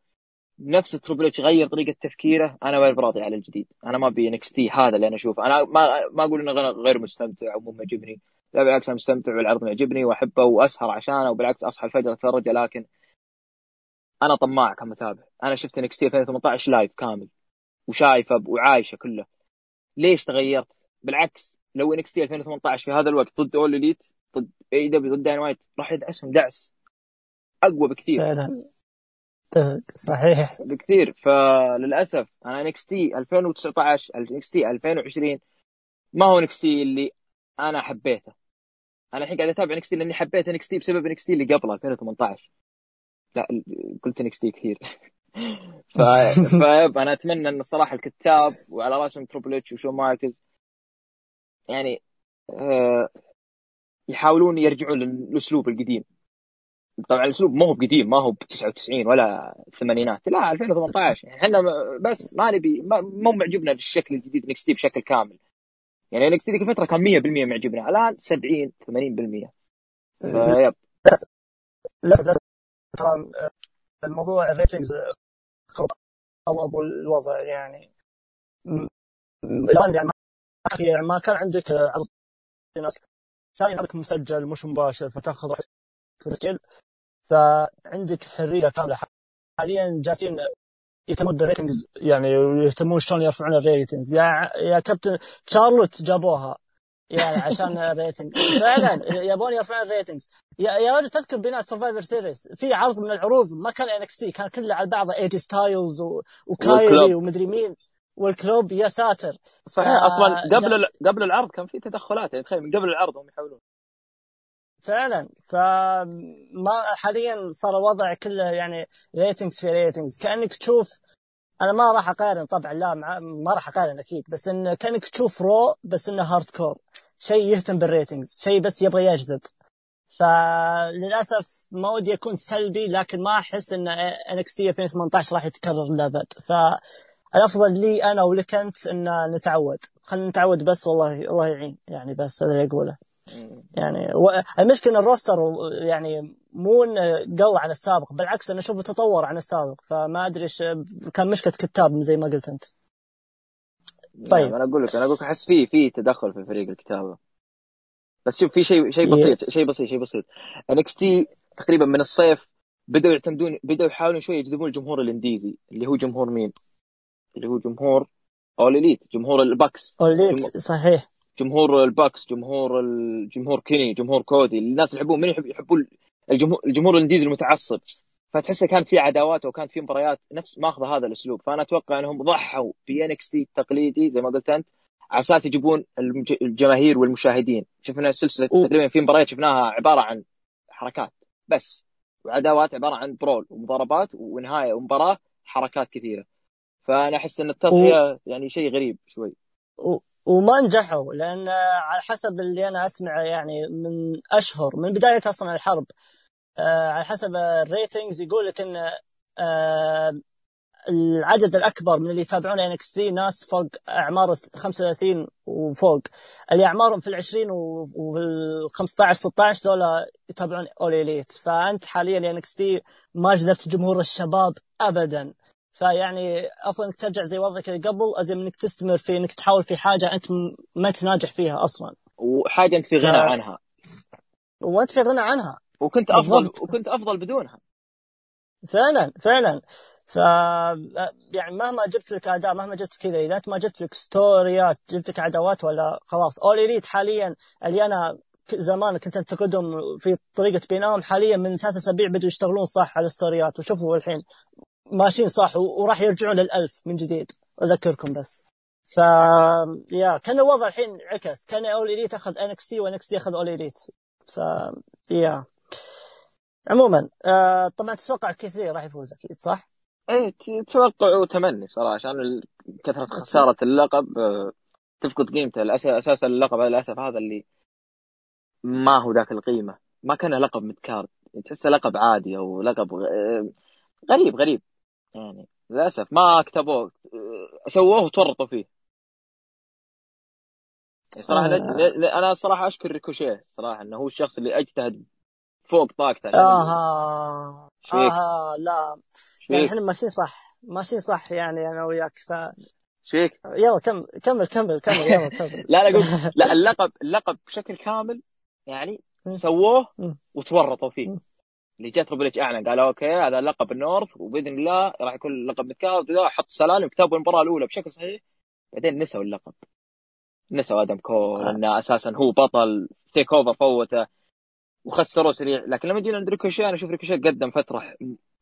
Speaker 2: نفس تربل اتش غير طريقة تفكيره أنا غير براضي على الجديد. أنا ما أبي NXT هذا اللي أنا أشوفه. أنا ما ما أقول إنه غير مستمتع أو مو معجبني. لا بالعكس أنا مستمتع والعرض معجبني وأحبه وأسهر عشانه وبالعكس أصحى الفجر أتفرج لكن أنا طماع كمتابع. أنا شفت NXT 2018 live كامل وشايفه وعايشه كله. ليش تغيرت؟ بالعكس لو NXT 2018 في هذا الوقت ضد All Elite ضد AEW ضد داين وايت راح يدعسهم دعس. أقوى بكثير.
Speaker 1: فعلا. صحيح.
Speaker 2: بكثير. فللأسف أنا NXT 2019 NXT 2020 ما هو NXT اللي أنا حبيته. أنا الحين قاعد أتابع NXT لأني حبيت NXT بسبب NXT اللي قبله 2018 لا قلت NXT كثير. ف... فانا أتمنى إن الصراحه الكتاب وعلى رأسهم Triple H وشون مايكلز يعني آه يحاولون يرجعون للأسلوب القديم. طبعا الأسلوب ما هو قديم ما هو ب 99 ولا الثمانينات لا 2018 يعني إحنا بس ما نبي مو معجبنا بالشكل الجديد تي بشكل كامل. يعني تي ذيك الفترة كان 100% معجبنا الآن 70 80% فيب.
Speaker 1: للاسف ترى الموضوع الريتنجز أو أبو الوضع يعني. الان يعني ما كان عندك عرض ناس ثاني عندك مسجل مش مباشر فتأخذ تسجيل فعندك حرية كاملة. حاليا جالسين يهتمون بال ratings يعني ويهتمون شلون يرفعون ال ratings يا يا كابتن شارلوت جابوها. يعني عشان ال rating فعلا يبون يرفعون ال ratings يا, يا رجل تذكر بناء Survivor Series في عرض من العروض ما كان NXT كان كله على بعضه ايجي ستايلز وكايري ومدري مين. والكلوب يا ساتر.
Speaker 2: صحيح أصلا قبل قبل العرض كان في تدخلات يعني تخيل من قبل العرض هم يحاولون.
Speaker 1: فعلا. فما حاليا صار الوضع كله يعني ratings في ratings كأنك تشوف أنا ما راح أقارن طبعا لا ما راح أقارن أكيد بس إن كأنك تشوف Raw بس إنه hardcore شيء يهتم بال ratings شيء بس يبغى يجذب. فللأسف ما ودي أكون سلبي لكن ما أحس إن NXT 2018 راح يتكرر للابد فالأفضل لي أنا ولك أنت إن نتعود. خلينا نتعود بس والله الله يعين. يعني بس هذا اللي أقوله. يعني المشكلة ال roster يعني مو قل عن السابق بالعكس أنا اشوفه تطور عن السابق فما أدري إيش كان مشكلة كتاب زي ما قلت أنت.
Speaker 2: طيب. أنا أقول لك أنا أقول لك أحس في في تدخل في فريق الكتابة. بس شوف في شيء شيء بسيط شيء بسيط شيء بسيط. NXT تقريبا من الصيف بدأوا يعتمدون بدأوا يحاولون شوي يجذبون الجمهور الإنديزي اللي هو جمهور مين؟ اللي هو جمهور All Elite جمهور ال
Speaker 1: Bucks All Elite صحيح.
Speaker 2: جمهور ال Bucks جمهور الجمهور كيني جمهور كودي الناس اللي يحبون من يحب يحبون الجمهور الجمهور الانديزي المتعصب. فتحسها كانت في عداوات وكانت في مباريات نفس ماخذة هذا الأسلوب. فأنا أتوقع إنهم ضحوا ب NXT التقليدي زي ما قلت أنت على أساس يجيبون الجماهير والمشاهدين. شفنا سلسلة تقريبا في مباريات شفناها عبارة عن حركات بس وعداوات عبارة عن brawl ومضاربات ونهاية ومباراة حركات كثيرة. فأنا أحس إن التضحية يعني شيء غريب شوي.
Speaker 1: وما نجحوا لأن على حسب اللي أنا أسمعه يعني من أشهر من بداية أصلا الحرب. آه على حسب ال ratings يقول لك إن آه العدد الأكبر من اللي يتابعون NXT ناس فوق أعمار 35 وفوق. اللي أعمارهم في ال 20 وال 15 16 دول يتابعون All Elite فأنت حاليا NXT ما جذبت جمهور الشباب ابدا. فيعني أفضل إنك ترجع زي وضعك اللي قبل أزين من إنك تستمر في إنك تحاول في حاجة أنت ما انت ناجح فيها أصلا.
Speaker 2: وحاجة أنت في غنى ف... عنها
Speaker 1: وانت في غنى عنها.
Speaker 2: وكنت افضل بالضبط. وكنت أفضل بدونها.
Speaker 1: فعلا فعلا. ف يعني مهما جبت لك اداء مهما جبت كذا إذا أنت ما جبت لك ستوريات جبت لك عداوات ولا خلاص. اول اليت حاليا اللي أنا زمان كنت انتقدهم في طريقة بنائهم حاليا من ثلاث أسابيع بدوا يشتغلون صح على الستوريات وشوفوا الحين. ماشيين صح وراح يرجعون للألف من جديد. أذكركم بس. ف yeah كان الوضع الحين عكس. كان All Elite اخذ NXT و NXT اخذ All Elite ف yeah. عموما آه طبعا تتوقع كيث لي راح يفوز أكيد صح؟
Speaker 2: إيه توقع وتمني صراحة عشان كثرة خسارة اللقب تفقد قيمته أساس اللقب للأسف هذا اللي ما هو ذاك القيمة. ما كان لقب متكارد تحسه لقب عادي أو لقب آه، غريب غريب. يعني للأسف ما كتبوه. سووه وتورطوا فيه. يعني صراحة آه. أنا صراحة أشكر ريكوشيه صراحة إنه هو الشخص اللي أجتهد فوق طاقته.
Speaker 1: يعني آه آه لا. يعني إحنا ماشيين صح ماشيين صح يعني أنا وياك ف
Speaker 2: فيك
Speaker 1: يلا كمل كمل كمل كمل يلا كمل.
Speaker 2: لا لا قلت لا اللقب اللقب بشكل كامل يعني سووه وتورطوا فيه. اللي جت تربل أعلن قالوا أوكي هذا لقب النورث وبإذن الله راح يكون لقب متكامل حط سلالم كتبوا المباراة الأولى بشكل صحيح. بعدين نسوا اللقب. نسوا آدم كول آه. إنه أساسا هو بطل تيك اوفر فوته وخسروه سريع. لكن لما جينا عند ريكوشي أنا أشوف ريكوشي قدم فترة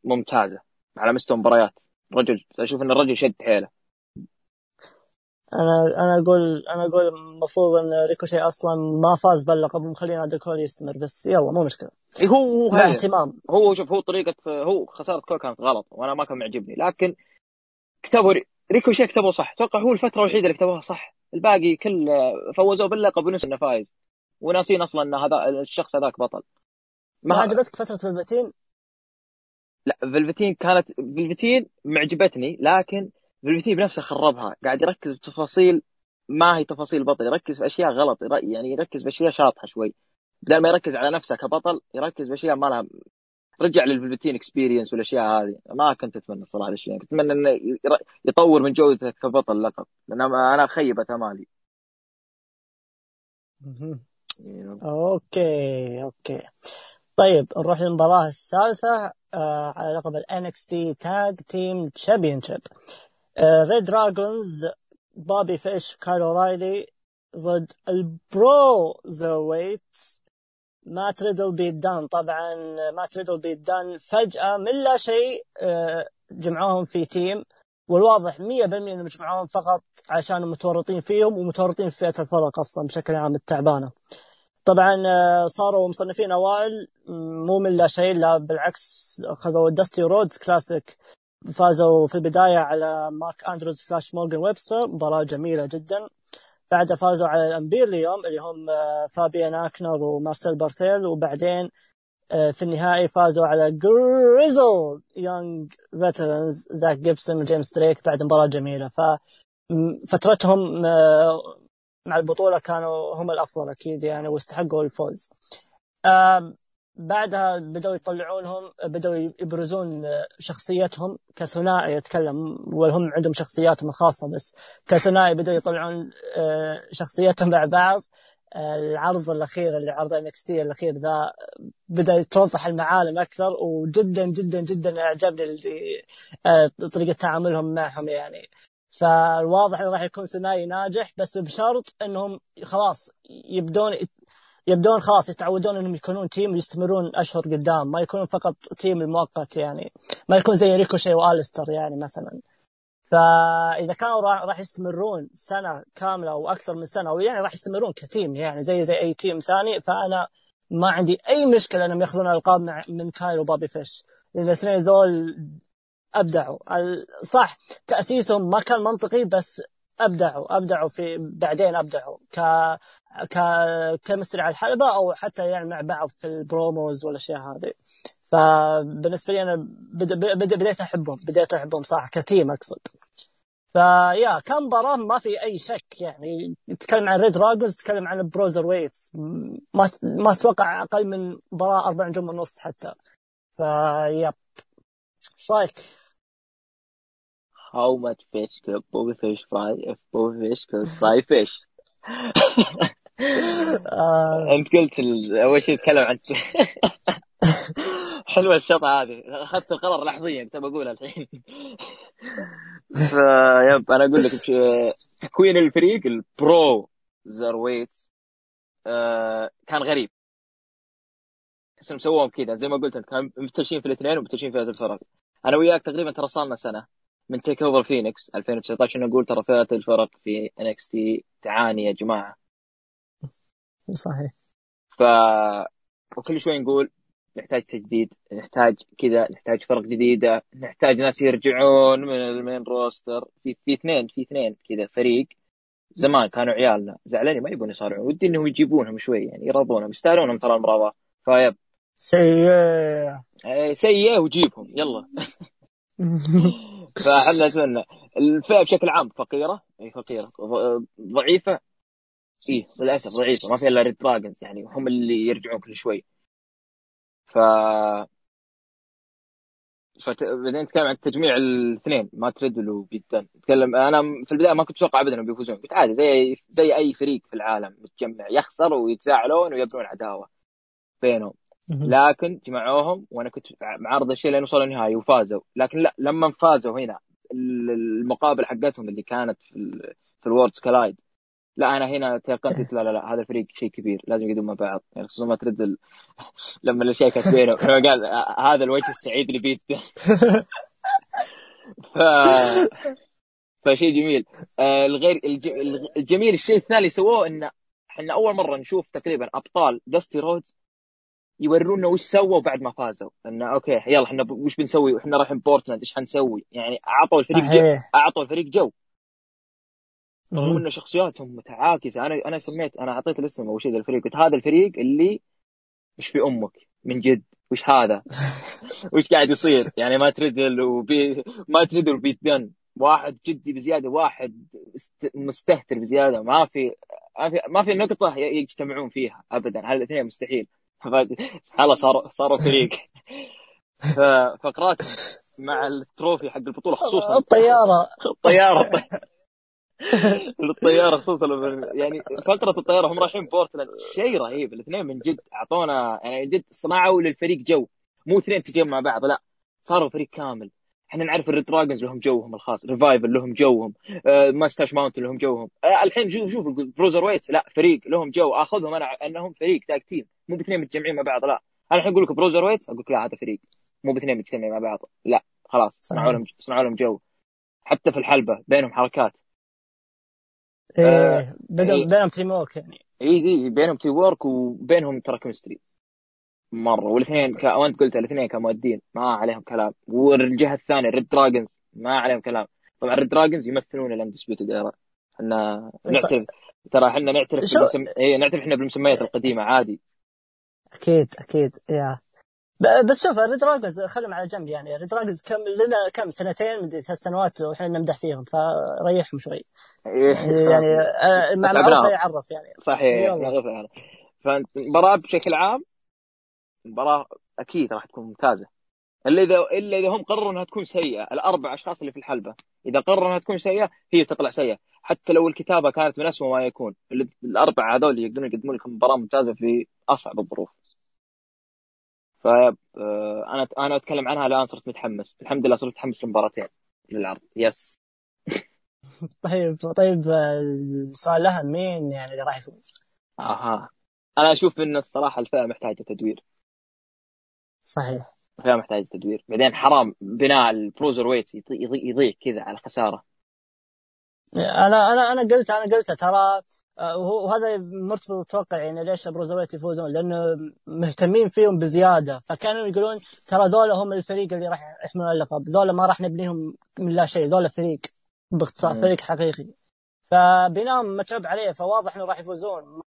Speaker 2: ممتازة على مستوى المباريات. رجل أشوف إن الرجل شد حيله.
Speaker 1: أنا أنا أقول أنا أقول المفروض إن ريكوشي أصلا ما فاز باللقب ومخلينا آدم كول يستمر بس يلا مو مشكلة.
Speaker 2: هو هو
Speaker 1: مع اهتمام.
Speaker 2: هو شوف هو طريقة هو خسارة كول كانت غلط وأنا ما كان معجبني لكن كتبوا ريكوشي كتبوا صح. أتوقع هو الفترة الوحيدة اللي كتبوها صح. الباقي كل فوزوه باللقب ونسوا إنه فايز. وناسين أصلا إن هذا الشخص هذاك بطل.
Speaker 1: ما, ما عجبتك فترة فلفتين؟
Speaker 2: لا فلفتين كانت فلفتين معجبتني لكن فلفتين بنفسه خربها. قاعد يركز بتفاصيل ما هي تفاصيل بطل يركز في أشياء غلط يعني يركز باشياء شاطحة شوي. بدل ما يركز على نفسه كبطل يركز باشياء ما لها رجع للفلفتين اكسبيرينس والأشياء هذه. ما كنت أتمنى الصراحه الاشياء كنت أتمنى إنه يطور من جودته كبطل لقب. لأن أنا خيبت أمالي.
Speaker 1: أوكي أوكي. طيب نروح للمباراة الثالثة آه على لقب ال NXT Tag Team Championship. Red Dragons بوبي فيش كايل اورايلي ضد ال BroserWeights مات ريدل بيت دان طبعا مات ريدل بيت دان فجأة من لا شيء آه، جمعوهم في team والواضح 100% إنهم جمعوهم فقط عشان متورطين فيهم ومتورطين في فئة الفرق أصلا بشكل عام التعبانة. طبعا آه، صاروا مصنفين أوائل مو من لا شيء لا بالعكس أخذوا Dusty Rhodes Classic فازوا في البداية على مارك أندروز فلاش مورغان ويبستر مباراة جميلة جدا. بعدها فازوا على ال Imperium اللي هم آه، فابيان أكنر ومارسيل بارثيل وبعدين آه، في النهائي فازوا على Grizzled Young Veterans زاك جيبسون وجيمس دريك بعد مباراة جميلة. ف فترتهم آه، مع البطولة كانوا هم الأفضل أكيد يعني واستحقوا الفوز. بعدها بدأوا يطلعونهم بدأوا يبرزون شخصيتهم. كثنائي يتكلم وهم عندهم شخصياتهم الخاصة بس كثنائي بدأوا يطلعون آه، شخصيتهم مع بعض. آه، العرض الأخير اللي عرض NXT الأخير ذا بدأ توضح المعالم أكثر وجدا جدا جدا أعجبني آه، طريقة تعاملهم معهم يعني. فالواضح إنه راح يكون ثنائي ناجح بس بشرط إنهم خلاص يبدون يبدون خلاص يتعودون إنهم يكونون team ويستمرون أشهر قدام ما يكونون فقط team المؤقت يعني ما يكون زي ريكوشي وآلستر يعني مثلا. فإذا كانوا راح يستمرون سنة كاملة أو أكثر من سنة أو يعني راح يستمرون ك team يعني زي زي أي team ثاني فأنا ما عندي أي مشكلة إنهم يأخذون ألقاب من كايل وبوبي فيش. لأن الاثنين ذول أبدعوا. صح تأسيسهم ما كان منطقي بس أبدعوا أبدعوا في بعدين أبدعوا ك ك chemistry على الحلبة أو حتى يعني مع بعض في ال promos والأشياء هذه. فبالنسبة لي أنا بد... بد... بديت أحبهم بديت أحبهم صح ك team أقصد. فيا كم مباراة ما في أي شك يعني. تتكلم عن Red Dragons تتكلم عن Broserweights ما ما أتوقع أقل من مباراة أربع نجوم ونص حتى. فيا إيش رأيك؟
Speaker 2: How much fish could Bobby Fish fry if Bobby Fish could fry fish. انت قلت أول شيء تكلم عن حلوة الشطعه هذه. أخذت القرار لحظيا كنت بقولها الحين. فيب أنا أقول لك تكوين الفريق ال Broserweight آه كان غريب. تحس انهم سووهم كذا زي ما قلت انت كانوا مفتشين في الاثنين ومفتشين في الفرق. أنا وياك تقريبا ترى صار لنا سنة. من TakeOver فينيكس 2019 نقول ترى فئة الفرق في NXT تعاني يا جماعة.
Speaker 1: صحيح.
Speaker 2: ف وكل شوي نقول نحتاج تجديد نحتاج كذا نحتاج فرق جديدة نحتاج ناس يرجعون من ال main roster في في اثنين في اثنين كذا فريق زمان كانوا عيالنا. زعلانين ما يبون يصارعون. ودي إنهم يجيبونهم شوي يعني يرضونهم يستاهلونهم ترى المراوغة. فيب.
Speaker 1: سيء
Speaker 2: إيه، سيء وجيبهم. يلا. فاحنا نتمنى الفئة بشكل عام فقيرة؟ إي فقيرة. ضعيفة؟ إي للأسف ضعيفة. ما في إلا ريد دراجونز يعني هم اللي يرجعون كل شوي. ف بعدين نتكلم عن تجميع الاثنين. ما تريدل وبيتن نتكلم أنا في البداية ما كنت أتوقع ابدا إنهم بيفوزون. قلت عادي زي زي أي فريق في العالم متجمع. يخسر ويتزاعلون ويبنون عداوة بينهم. لكن جمعوهم وأنا كنت معارض الشيء لين وصلوا النهائي وفازوا. لكن لا لما فازوا هنا المقابله حقتهم اللي كانت في في الوردز كلايد لا أنا هنا تيقنت لا لا لا هذا الفريق شيء كبير لازم يقعدون مع بعض. يعني خصوصا ما ترد ال... لما الأشياء كانت بينهم قال هذا الوجه السعيد اللي بيت. ف فشيء جميل. آه الغير الج... الجميل الشيء الثاني اللي سووه انه إحنا أول مرة نشوف تقريبا أبطال دستي رودز يورونا وش سووا بعد ما فازوا؟ انه أوكي يلا إحنا وش بنسوي؟ إحنا رايحين بورتلاند إيش حنسوي؟ يعني أعطوا الفريق جو أعطوا الفريق جو. رغم ان شخصياتهم متعاكسة. أنا أنا سميت أنا أعطيت الاسم أول شيء الفريق قلت هذا الفريق اللي مش في أمك؟ من جد. وش هذا؟ وش قاعد يصير؟ يعني ما تريدل وبي ما تريدل وبيت دن واحد جدي بزيادة واحد مستهتر بزيادة. ما في ما في ما في نقطة يجتمعون فيها ابدا. هذا الاثنين مستحيل. الله صاروا صاروا فريق. فقرات مع ال trophy حق البطولة خصوصا.
Speaker 1: الطيارة.
Speaker 2: الطيارة. الطيارة خصوصا. يعني فقره الطيارة هم رايحين بورتلاند. شيء رهيب. الاثنين من جد اعطونا يعني جد صنعوا للفريق جو. مو اثنين تجمع مع بعض لا. صاروا فريق كامل. إحنا نعرف ال Red Dragons لهم جوهم الخاص Revival لهم جوهم آه Moustache Mountain لهم جوهم. آه الحين شوف شوف Broserweight لا فريق لهم جو. آخذهم أنا إنهم فريق tag team مو باثنين متجمعين مع بعض لا. أنا الحين أقول لك Broserweight أقول لك لا هذا فريق. مو باثنين مجتمعين مع بعض لا خلاص صنعوا لهم صنعوا لهم جو. حتى في الحلبة بينهم حركات.
Speaker 1: إيه آه بينهم teamwork يعني.
Speaker 2: اي اي بينهم teamwork وبينهم ترى chemistry مرة. والاثنين ك... وأنت قلت الاثنين كمؤدين ما عليهم كلام. والجهة الثانية Red Dragons ما عليهم كلام. طبعا Red Dragons يمثلون ال Undisputed Era إحنا نعترف ترى إحنا نعترف شو... بالمسم... إيه نعترف إحنا بالمسميات القديمة عادي.
Speaker 1: أكيد أكيد يا. بس شوف ال Red Dragons خلهم على جنب يعني. ال Red Dragons كم لنا كم سنتين من ثلاث سنوات وإحنا نمدح فيهم فريحهم شوي. إيه، يعني آه، مع العرف يعرف يعني.
Speaker 2: صحيح فالمباراة بشكل عام؟ المباراة أكيد راح تكون ممتازة. إلا اذا إلا إذا هم قرروا إنها تكون سيئة الأربع أشخاص اللي في الحلبة. إذا قرروا إنها تكون سيئة هي تطلع سيئة. حتى لو الكتابة كانت من اسوء ما يكون الاربعه هذول يقدرون يقدمون لكم مباراة ممتازة في أصعب الظروف. ف آه، أنا أنا أتكلم عنها الآن صرت متحمس. الحمد لله صرت متحمس لمباراتين للعرض يس
Speaker 1: طيب طيب السؤال الاهم مين يعني اللي راح يفوز؟
Speaker 2: أها. أنا أشوف إن الصراحة الفئة محتاجة تدوير.
Speaker 1: صحيح.
Speaker 2: فيها محتاج تدوير. بعدين حرام بناء ال Broserweight يضيع كذا على خساره
Speaker 1: أنا أنا أنا قلت أنا قلت ترى آه، وهذا مرتبط أتوقع يعني ليش ال Broserweight يفوزون؟ لأنه مهتمين فيهم بزيادة. فكانوا يقولون ترى ذولا هم الفريق اللي راح يحملون اللقب. ذولا ما راح نبنيهم من لا شيء. ذولا فريق. باختصار فريق حقيقي. فبناهم متعب عليه. فواضح إنه راح يفوزون.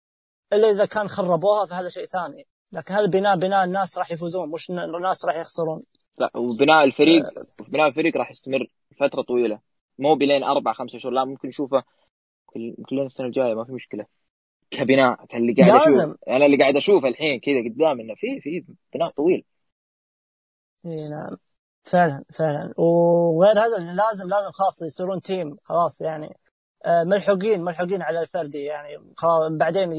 Speaker 1: إلا إذا كان خربوها فهذا شيء ثاني. لكن هذا بناء بناء الناس راح يفوزون مش الناس راح يخسرون.
Speaker 2: لا وبناء الفريق آه. بناء الفريق راح يستمر فترة طويلة. مو بلين أربع خمسة شهور لا ممكن نشوفه كل السنة الجاية ما في مشكلة. كبناء اللي قاعد أشوف أنا اللي قاعد اشوفه الحين كذا قدام إنه في في بناء طويل.
Speaker 1: إي نعم. فعلا فعلا. وغير هذا لازم لازم خاص يصيرون تيم خلاص يعني. آه، ملحوقين ملحوقين على الفردي يعني. بعدين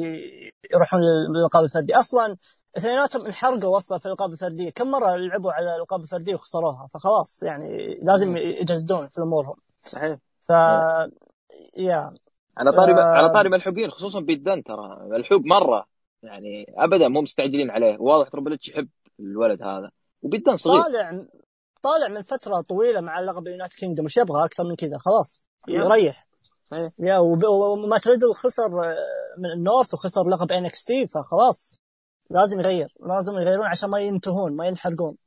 Speaker 1: يروحون للالقاب الفردي. أصلا اثنيناتهم انحرقوا أصلا في الألقاب الفردية. كم مرة لعبوا على الألقاب الفردية وخسروها؟ فخلاص يعني لازم يجددون في أمورهم.
Speaker 2: صحيح.
Speaker 1: ف يا.
Speaker 2: على طاري آه... على طاري ملحوقين خصوصا بيدن ترى. ملحوق مرة يعني ابدا مو مستعجلين عليه. واضح Triple يحب الولد هذا. وبيت دن صغير.
Speaker 1: طالع طالع من فترة طويلة مع اللقب United Kingdom وش يبغى؟ أكثر من كذا. خلاص يريح.
Speaker 2: صحيح.
Speaker 1: يا ومات ريدل خسر من ال North وخسر لقب NXT فخلاص. لازم يغير لازم يغيرون عشان ما ينتهون ما ينحرقون.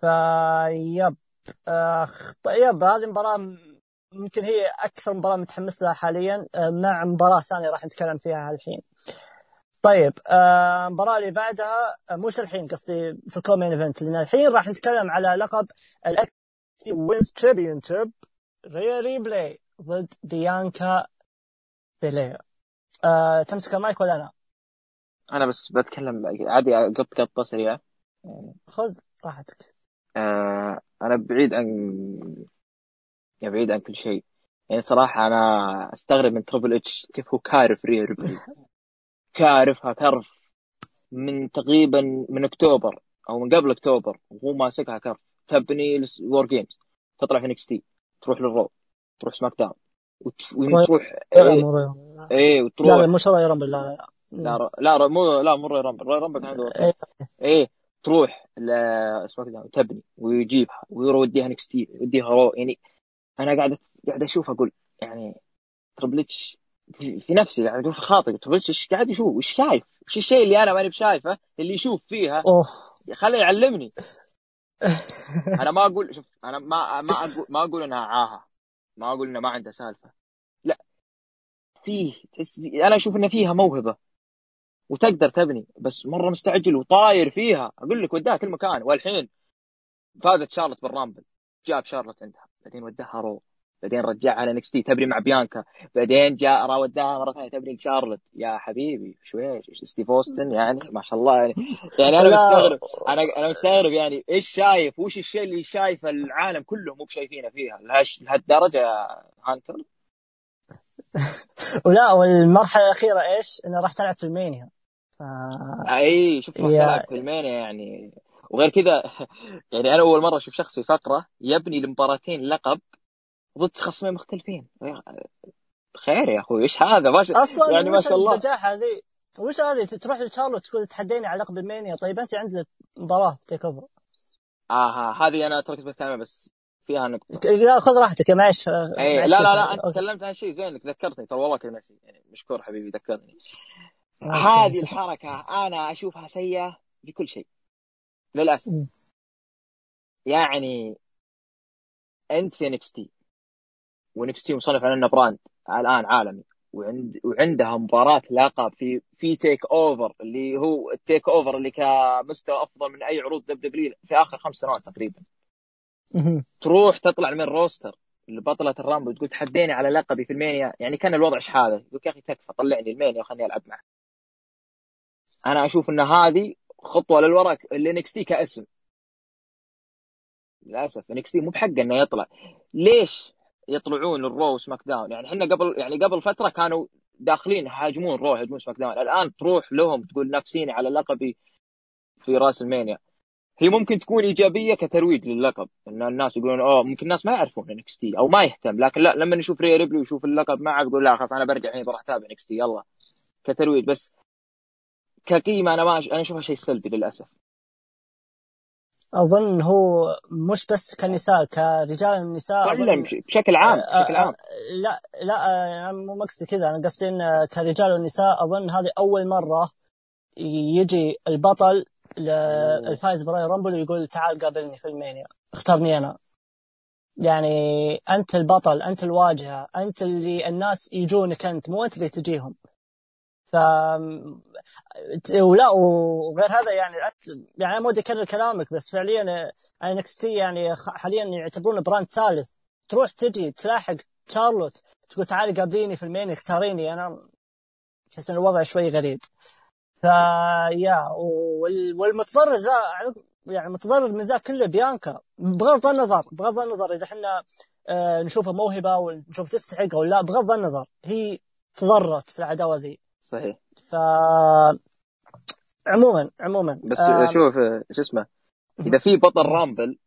Speaker 1: فيب آخ طيب هذه المباراة ممكن هي أكثر مباراة متحمس لها حاليا آه، مع مباراة ثانية راح نتكلم فيها الحين طيب آه، المباراة اللي بعدها آه، مش الحين قصدي في الكومين إيفنت. لأن الحين راح نتكلم على لقب الاكس وينز تشامبيونشيب ريا ريبلي ضد بيانكا بيلير أه تمسك المايك ولا أنا؟
Speaker 2: أنا بس بتكلم عادي قط قطة سريعة.
Speaker 1: خذ راحتك.
Speaker 2: آه أنا بعيد عن يعني بعيد عن كل شيء. يعني صراحة أنا أستغرب من تربل اتش كيف هو كارف ريا ريبلي كارفها كرف من تقريبا من أكتوبر أو من قبل أكتوبر وهو ماسكها كرف. تبني War Games تطلع في NXT تروح لل Raw. تروح SmackDown وتروح إيه؟ وتروح.
Speaker 1: لا مش Royal Rumble لا
Speaker 2: لا لا لا مو لا مو Royal Rumble. Royal Rumble عنده إيه, إيه تروح ل SmackDown تبني ويجيبها ويوديها NXT يوديها Raw يعني أنا قاعد قاعد أشوف أقول يعني تربلتش في نفسي قاعد أقول في خاطري تربلتش إيش قاعد يشوف؟ إيش شايف؟ إيش الشيء اللي أنا ماني بشايفه؟ اللي يشوف فيها؟
Speaker 1: أوه.
Speaker 2: خليه يعلمني. أنا ما أقول شوف أنا ما ما أقول ما أقول إنها عاهة ما أقول انها ما عندها سالفة. لا. فيه تحس أنا أشوف ان فيها موهبة. وتقدر تبني بس مرة مستعجل وطاير فيها. أقول لك وداها كل مكان. والحين فازت شارلت بالرامبل. جاب شارلت عندها. بعدين وداها رو. بعدين رجعها على تي تبني مع بيانكا. بعدين جاء راودها مرة ثانية تبني شارلت يا حبيبي شويش. ستيف أوستن يعني؟ ما شاء الله يعني. يعني أنا مستغرب. أنا أنا مستغرب يعني إيش شايف؟ وش الشيء اللي شايفه العالم كله مو بشايفينه فيها؟ لهالدرجة يا هانتر؟
Speaker 1: ولا والمرحلة الأخيرة إيش؟ انها راح تلعب في المانيا. ف...
Speaker 2: اي تلعب في المانيا يعني. وغير كذا يعني أنا أول مرة أشوف شخص في فقرة يبني لمباراتين لقب ضد خصمين مختلفين. خير يا أخوي إيش هذا؟ ما
Speaker 1: أصلا يعني ما شاء الله. النجاح هذه؟ وش هذه؟ تروح لشارلوت تقول تحديني على لقب المانيا. طيب أنت عندك مباراة تيك أوفر.
Speaker 2: آه هذه أنا تركت بس بس فيها نقطة.
Speaker 1: لا خذ راحتك معلش.
Speaker 2: اي لا لا لا أنت تكلمت عن شيء زين انك ذكرتني. ترى والله كنت ناسي. يعني مشكور حبيبي ذكرني. هذه الحركة أنا أشوفها سيئة في كل شيء. للأسف. يعني أنت في NXT و NXT مصنف على إنه brand الآن عالمي. وعند وعندها مباراة لقب في في TakeOver اللي هو ال TakeOver اللي كمستوى أفضل من أي عروض WWE في آخر خمس سنوات تقريبا. تروح تطلع من roster لبطلة ال Rumble تقول تحديني على لقبي في ال Mania. يعني كان الوضع شحاذة يقول يا أخي تكفى طلعني ال Mania وخلني ألعب معك. أنا أشوف إن هذه خطوة للوراء ل NXT كاسم للأسف NXT مو بحقه إنه يطلع. ليش يطلعون ال Raw و SmackDown؟ يعني إحنا قبل يعني قبل فترة كانوا داخلين هاجمون Raw يهاجمون SmackDown. الآن تروح لهم تقول نافسيني على لقبي في WrestleMania. هي ممكن تكون إيجابية كترويج للقب إن الناس يقولون أوه ممكن الناس ما يعرفون NXT أو ما يهتم. لكن لا لما نشوف ريا ريبلي ويشوف اللقب معه بيقول لا خلاص أنا برجع الحين بروح أتابع NXT. يلا. كترويج. بس كقيمة أنا ما أنا أشوفها شيء سلبي للأسف.
Speaker 1: أظن هو مش بس كنساء كرجال النساء
Speaker 2: أظن... بشكل عام آه، بشكل عام.
Speaker 1: آه، لا لا أنا مو قصدي كذا أنا قصدي إن كرجال ونساء أظن هذه أول مرة يجي البطل الفايز ب Royal Rumble ويقول تعال قابلني في ال Mania اختارني أنا. يعني أنت البطل أنت الواجهة أنت اللي الناس يجونك أنت مو أنت اللي تجيهم. ف ولا وغير هذا يعني يعني ما ودي اكرر كلامك بس فعليا NXT يعني حاليا يعتبرونه brand ثالث. تروح تجي تلاحق شارلوت تقول تعالي قابليني في ال Mania اختاريني. أنا أحس إن الوضع شوي غريب. فيا والمتضرر ذا يعني المتضرر من ذا كله بيانكا. بغض النظر بغض النظر إذا إحنا آه، نشوفها موهبة ونشوف تستحق أو لا بغض النظر هي تضررت في العداوة ذي.
Speaker 2: صحيح.
Speaker 1: ف عموما عموما
Speaker 2: بس آه شوف شو اسمه إذا في بطل رامبل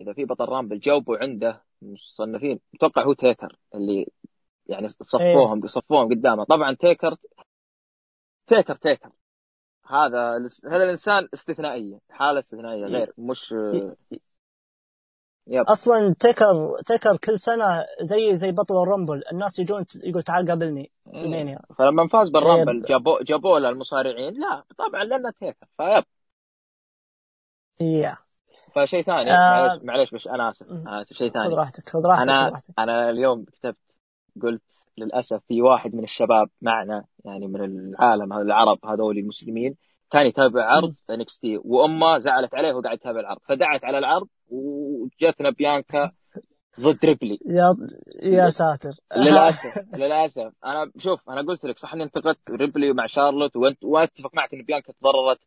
Speaker 2: إذا في بطل رامبل جاوبوا عنده مصنفين أتوقع هو تيكر اللي يعني صفوهم إيه. صفوهم قدامه. طبعا تيكر تيكر تيكر. هذا هذا الإنسان استثنائية حالة استثنائية غير مش يب.
Speaker 1: أصلا تيكر تيكر كل سنة زي زي بطل الرامبل. الناس يجون يقول تعال قابلني.
Speaker 2: إيه.
Speaker 1: ال Mania
Speaker 2: فلما فاز بال Rumble
Speaker 1: إيه.
Speaker 2: جابوا جابوا له المصارعين لا طبعا لأنه تيكر. فيب.
Speaker 1: يا
Speaker 2: فشيء ثاني.
Speaker 1: آه.
Speaker 2: معليش بس أنا
Speaker 1: آسف.
Speaker 2: أنا اسف شيء
Speaker 1: خذ
Speaker 2: ثاني
Speaker 1: راحتك خذ راحتك خذ
Speaker 2: أنا
Speaker 1: راحتك.
Speaker 2: أنا اليوم كتبت قلت للأسف في واحد من الشباب معنا يعني من العالم العرب هذول المسلمين كان يتابع عرض NXT. وأمه زعلت عليه وقاعد يتابع العرض. فدعت على العرض وجتنا بيانكا ضد ريبلي.
Speaker 1: يا يا ساتر.
Speaker 2: للأسف للأسف. أنا شوف أنا قلت لك صح إني انتقدت ريبلي مع شارلوت وانت واتفق معك إن بيانكا تضررت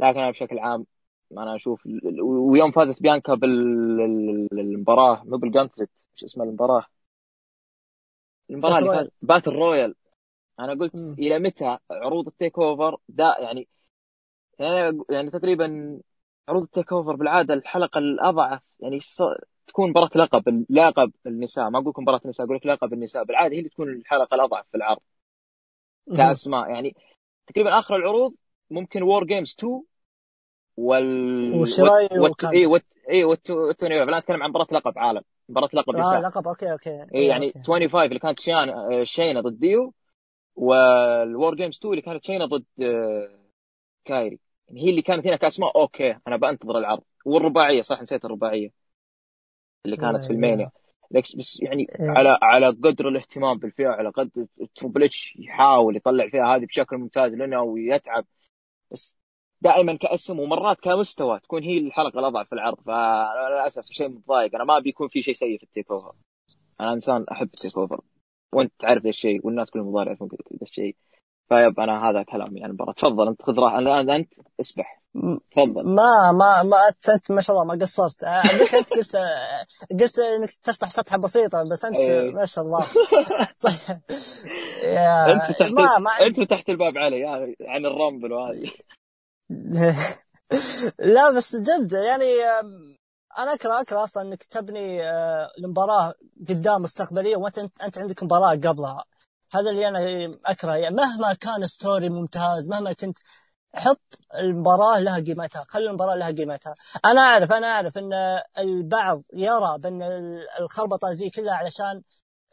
Speaker 2: لكن أنا بشكل عام أنا أشوف ويوم فازت بيانكا بالمباراه مو بال gauntlet إيش اسمها المباراة؟ المباراة اللي كانت battle royal. أنا قلت
Speaker 1: مم.
Speaker 2: إلى متى عروض ال TakeOver؟ دا يعني, يعني تقريبا عروض التيك اوفر بالعادة الحلقة الأضعف يعني تكون مباراة لقب لقب النساء ما أقول لكم مباراة النساء أقول لك لقب النساء بالعادة هي اللي تكون الحلقة الأضعف في العرض كأسماء يعني تقريبا آخر العروض ممكن وور جيمز 2 وال
Speaker 1: وشراي. وكانت.
Speaker 2: اي والت... اي. والتوني لا أتكلم عن مباراة لقب عالم مباراة لقب
Speaker 1: آه
Speaker 2: نساء
Speaker 1: لقب أوكي أوكي
Speaker 2: اي يعني
Speaker 1: أوكي.
Speaker 2: 25 اللي كانت شيان آه، شينا ضد ديو والوور جيمز 2 اللي كانت شينا ضد آه، كايري يعني هي اللي كانت هنا كاسماء okay. أنا بنتظر العرض. والرباعية صح نسيت الرباعية. اللي كانت في
Speaker 1: يا-
Speaker 2: ال Mania. بس يعني
Speaker 1: إيه.
Speaker 2: على على قدر الاهتمام بالفئة على قدر Triple H يحاول يطلع فيها هذه بشكل ممتاز لنا ويتعب بس دائما كاسم ومرات كمستوى تكون هي الحلقة الأضعف في العرض. فللأسف شيء متضايق. أنا ما بيكون في شيء سيء في ال TakeOver. أنا إنسان أحب ال TakeOver. وأنت تعرف ذا الشيء والناس كلهم يعرفون ذا الشيء. فيب أنا هذا كلامي عن المباراه تفضل أنت خذ راحه الان أنت اسبح. تفضل.
Speaker 1: ما ما ما أنت ما شاء الله ما قصرت. آه، قلت أنت قلت آه، قلت إنك تشطح شطحه بسيطة بس أنت
Speaker 2: إيه.
Speaker 1: ما شاء الله. طيب يا
Speaker 2: أنت فتحت
Speaker 1: ما ما
Speaker 2: أنت فتحت الباب علي يعني عن الرامبل وهذه.
Speaker 1: لا بس جد يعني أنا اكره أكره أصلا إنك تبني آه، المباراة قدام مستقبلية وانت أنت عندك مباراة قبلها. هذا اللي أنا أكره يعني مهما كان story ممتاز مهما كنت حط المباراة لها قيمتها خلي المباراة لها قيمتها. أنا أعرف أنا أعرف إن البعض يرى بأن الخربطة ذي كلها علشان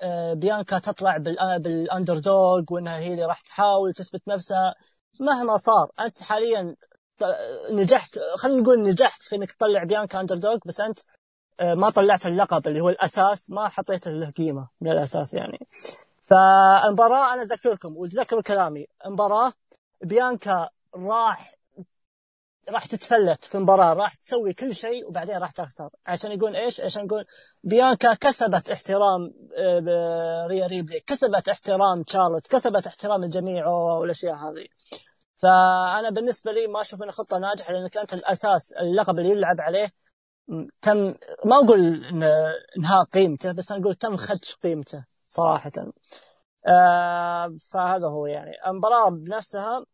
Speaker 1: آه، بيانكا تطلع بال- بال underdog وإنها هي اللي راح تحاول تثبت نفسها. مهما صار أنت حاليا نجحت خلينا نقول نجحت في إنك تطلع بيانكا underdog بس أنت آه، ما طلعت اللقب اللي هو الأساس ما حطيت له قيمة من الأساس يعني. فالمباراة أنا أذكركم وتذكروا كلامي. المباراة بيانكا راح راح تتفلت في المباراة راح تسوي كل شيء وبعدين راح تخسر. عشان يقول إيش؟ عشان يقول بيانكا كسبت احترام آه، ريا ريبلي كسبت احترام تشارلوت كسبت احترام الجميع والأشياء هذه. فأنا بالنسبة لي ما أشوف انها خطة ناجحة لأنك أنت الأساس اللقب اللي يلعب عليه تم ما أقول إنهاء قيمته بس أنا أقول تم خدش قيمته. صراحة آه فهذا هو يعني المباراة بنفسها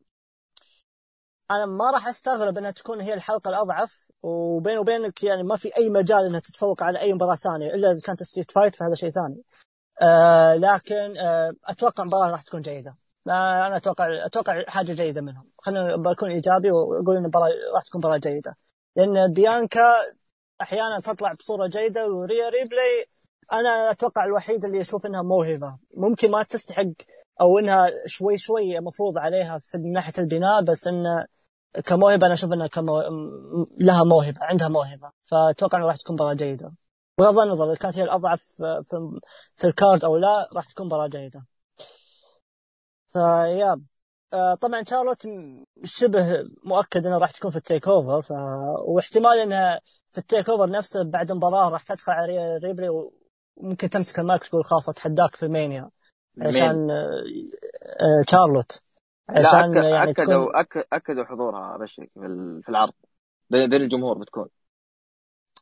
Speaker 1: أنا ما راح أستغرب إنها تكون هي الحلقة الأضعف وبين وبينك يعني ما في أي مجال إنها تتفوق على أي مباراة ثانية إلا إذا كانت street fight فهذا شيء ثاني. آه لكن آه أتوقع المباراة راح تكون جيدة. أنا أتوقع أتوقع حاجة جيدة منهم. خلينا بكون إيجابي وأقول إن المباراة راح تكون مباراة جيدة. لأن بيانكا أحيانا تطلع بصورة جيدة وريا ريبلي أنا أتوقع الوحيد اللي يشوف إنها موهبة. ممكن ما تستحق أو إنها شوي شوي مفروض عليها في ناحية البناء بس انه كموهبة أنا أشوف إنها كمو... لها موهبة عندها موهبة. فأتوقع إنها راح تكون مباراة جيدة. بغض النظر إذا كانت هي الأضعف في في الكارد أو لا راح تكون مباراة جيدة. فيا آه، طبعا شارلوت شبه مؤكد إنها راح تكون في ال TakeOver ف... واحتمال إنها في ال TakeOver نفسه بعد المباراة راح تدخل على ري- وممكن تمسك المايك تقول خلاص أتحداك في ال Mania عشان آه، آه، شارلوت
Speaker 2: لا
Speaker 1: عشان
Speaker 2: أك...
Speaker 1: يعني
Speaker 2: اكدوا
Speaker 1: تكون.
Speaker 2: أكدوا حضورها ابشرك في ال- في العرض. بين الجمهور بتكون.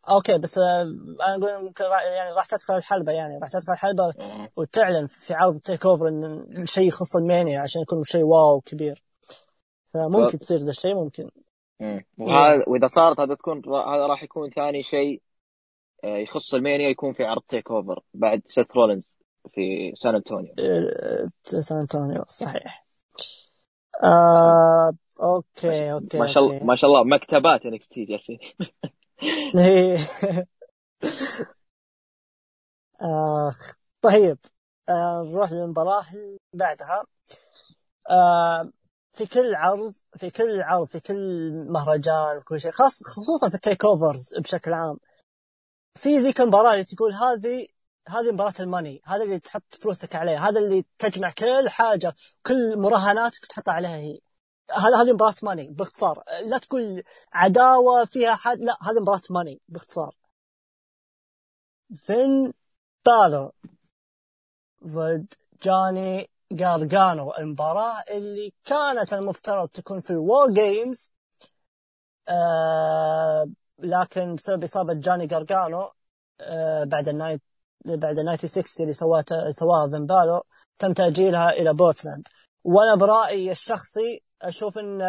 Speaker 1: أوكي بس آه، أنا أقول ممكن يعني راح تدخل الحلبة يعني راح تدخل الحلبة وتعلن في عرض ال TakeOver إن الشيء يخص ال Mania عشان يكون شيء wow كبير. فممكن تصير ذا الشيء ممكن.
Speaker 2: مم. وهذا وإذا صارت هذا تكون هذا راح يكون ثاني شيء يخص ال Mania يكون في عرض TakeOver بعد سيث رولينز في سان أنطونيو.
Speaker 1: آه، سان أنطونيو صحيح. آه، okay okay
Speaker 2: ما شاء الله ما شاء الله مكتبات NXT جالسين
Speaker 1: آه طيب. آه نروح للمباراة اللي بعدها. آه في كل عرض في كل عرض في كل مهرجان في كل شيء خاص خصوصا في التيك أوفرز بشكل عام في ذيك المباراة اللي تقول هذه هذه مباراة الماني هذا اللي تحط فلوسك عليه هذا اللي تجمع كل حاجة كل مراهناتك تحطها عليها هي. هذا هذه مباراة ماني باختصار. لا تقول عداوة فيها حد لا هذه مباراة ماني باختصار. فين بالور ضد جوني جارجانو؟ المباراة اللي كانت المفترض تكون في ال WarGames آه لكن بسبب إصابة جاني جارجانو آه بعد ال nineteen بعد ال nineteen sixteen اللي سواها سواها فين بالور تم تأجيلها إلى بورتلاند. وأنا برأيي الشخصي أشوف إن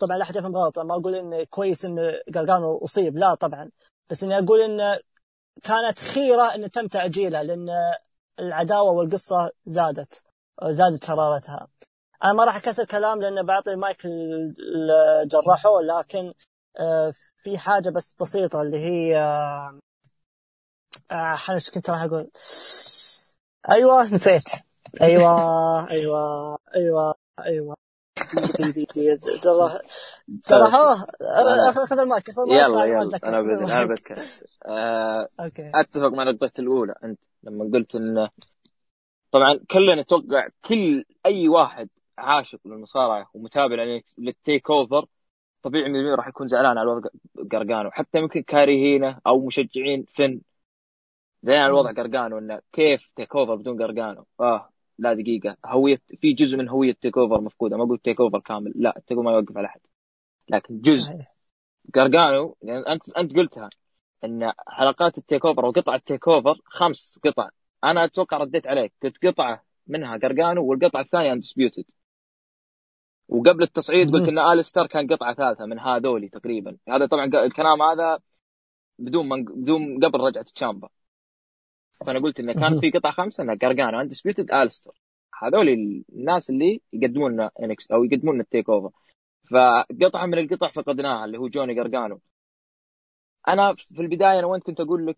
Speaker 1: طبعا لا أحد يفهم غلط ما أقول إن كويس إن جارجانو أصيب لا طبعا. بس إني أقول إن كانت خيرة إن تم تاجيلها لأن العداوة والقصة زادت زادت شرارتها. أنا ما راح أكثر كلام لأن بعطي المايك لجرحه لكن آه، في حاجة بس بسيطة اللي هي آه، آه، كنت راح أقول؟ أيوه نسيت. أيوه أيوه أيوه أيوه. ترى ترى اخذ المايك أخذ
Speaker 2: المايك. يلا يلا. أنا بذكر أنا بذكر okay. أتفق مع نقطتك الأولى. أنت لما قلت انه طبعا كلنا نتوقع كل أي واحد عاشق للمصارعة ومتابع لل TakeOver طبيعي 100% راح يكون زعلان على وضع قرقانو. حتى يمكن كارهينه أو مشجعين فن زين على وضع قرقانو إنه كيف TakeOver بدون قرقانو. آه لا دقيقة. هوية في جزء من هوية TakeOver مفقودة. ما أقول TakeOver كامل. لا ال Take ما يوقف على أحد. لكن جزء قرقانو يعني أنت أنت قلتها إن حلقات ال TakeOver وقطع ال TakeOver خمس قطع. أنا أتوقع رديت عليك. قلت قطعة منها قرقانو والقطعة الثانية Undisputed وقبل التصعيد قلت إن Aleister كان قطعة ثالثة من هذولي تقريبا. هذا طبعا الكلام هذا بدون من بدون قبل رجعة الشامبا فأنا قلت انه كانت في قطعة خمسة انها قرقانو Undisputed Aleister هذول الناس اللي يقدمون لنا NXT أو يقدمون لنا ال TakeOver. فقطعة من القطع فقدناها اللي هو جوني قرقانو. أنا في البداية أنا وانت كنت أقول لك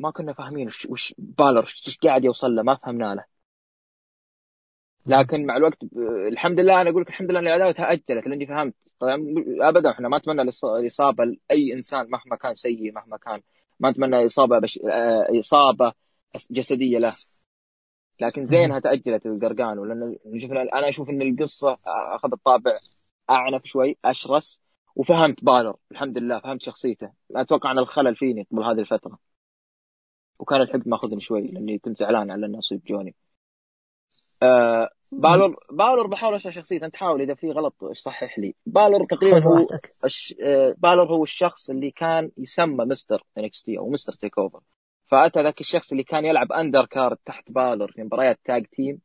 Speaker 2: ما كنا فاهمين وش, وش بالر وش قاعد يوصل له ما فهمنا له. لكن مع الوقت الحمد لله أنا أقول لك الحمد لله إن العداوة تأجلت لأني فهمت. طبعا ابدا إحنا ما نتمنى الإصابة لأي إنسان مهما كان سيء مهما كان ما نتمنى إصابة بش... آه، إصابة جسدية له. لكن زينها تأجلت القرقان لأن أنا أشوف إن القصة اخذت طابع أعنف شوي أشرس وفهمت بالر. الحمد لله فهمت شخصيته. أتوقع أن الخلل فيني قبل هذه الفترة. وكان الحقد ماخذني شوي لأني كنت زعلان على انه اصيب جوني. آه بالور بالور بحاول أشرح شخصيته أنت حاول إذا في غلط صحح لي. بالور تقريبا هو الش... آه بالور هو الشخص اللي كان يسمى Mister NXT أو Mister TakeOver فأتى ذاك الشخص اللي كان يلعب undercard تحت بالور في مباريات tag team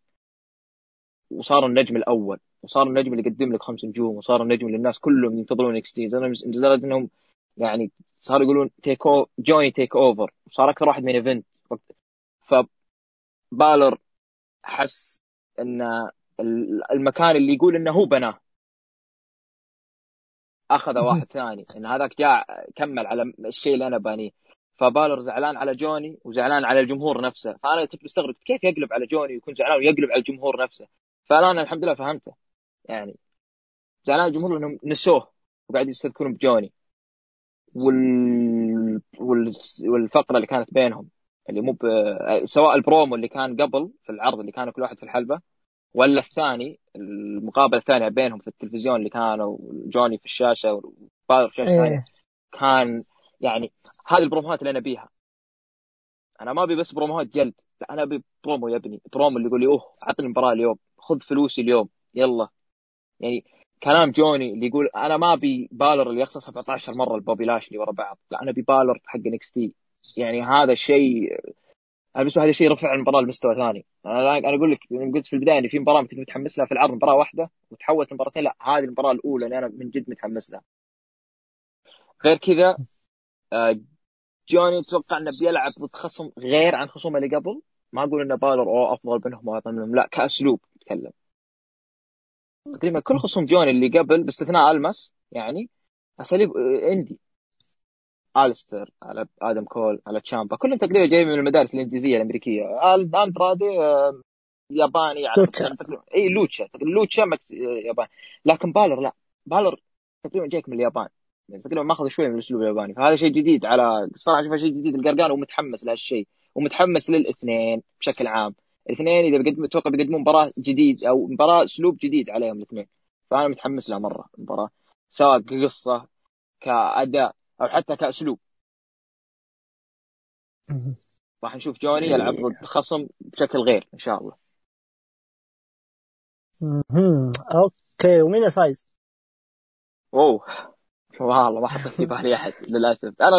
Speaker 2: وصار النجم الأول وصار النجم اللي يقدم لك خمس نجوم وصار النجم اللي الناس كلهم ينتظرون NXT لدرجة إنهم يعني صاروا يقولون TakeO- جوني TakeOver صار أكثر واحد main event ف بالر حس إن المكان اللي يقول إنه هو بناه. أخذ واحد ثاني. إن هذاك جاء كمل على الشيء اللي أنا بانيه فبالر زعلان على جوني وزعلان على الجمهور نفسه. فأنا كنت مستغرب كيف يقلب على جوني ويكون زعلان ويقلب على الجمهور نفسه. فالان الحمد لله فهمته. يعني زعلان الجمهور إنهم نسوه وقاعد يستذكرون بجوني. وال... وال... والفقرة اللي كانت بينهم. اللي مو ب... سواء البرومو اللي كان قبل في العرض اللي كانوا كل واحد في الحلبة. ولا الثاني المقابلة الثانية بينهم في التلفزيون اللي كانوا جوني في الشاشة وبالر في الشاشة إيه. كان يعني هذه البروموهات اللي أنا أبيها. أنا ما أبي بس بروموهات جلد لا أنا أبي برومو يا ابني. برومو اللي يقول لي أوه أعطني المباراة اليوم خذ فلوسي اليوم يلا. يعني كلام جوني اللي يقول أنا ما أبي بالر اللي يخسر 17 مرة لبوبي لاشلي ورا بعض لا أنا أبي بالر حق NXT. يعني هذا الشيء أنا بالنسبة هذا الشيء رفع المباراة لمستوى ثاني. أنا أنا أقول لك قلت في البداية إن في مباراة كنت متحمس لها في العرض مباراة واحدة وتحولت مباراتين لا هذه المباراة الأولى اللي أنا من جد متحمس لها. غير كذا آه، جوني أتوقع إنه بيلعب ضد خصم غير عن خصومه اللي قبل. ما أقول إنه بالر أو أفضل منهم واعظم منهم لا كأسلوب اتكلم تقريبا كل خصوم جوني اللي قبل باستثناء المس يعني أساليب indie. Aleister على آدم كول على تشامبا كلهم تقريبا جايين من المدارس الإنجليزية الأمريكية. اندرادي آه، ياباني على
Speaker 1: lucha.
Speaker 2: إي lucha. lucha مكس... ياباني. لكن بالر لا. بالر تقريبا جايك من اليابان. يعني تقريبا ماخذ شوي من الأسلوب الياباني. فهذا شيء جديد على الصراحه اشوفه شيء جديد. القرقان ومتحمس لهالشيء. ومتحمس للاثنين بشكل عام. الاثنين إذا بيقدموا أتوقع بيقدمون مباراة جديد أو مباراة أسلوب جديد عليهم الاثنين. فأنا متحمس لها مرة المباراة. سواء كقصة كأداء أو حتى كاسلوب راح نشوف جوني يلعب ضد خصم بشكل غير ان شاء الله.
Speaker 1: okay ومين الفايز؟
Speaker 2: اوه والله ما حطيت في بالي احد للاسف أنا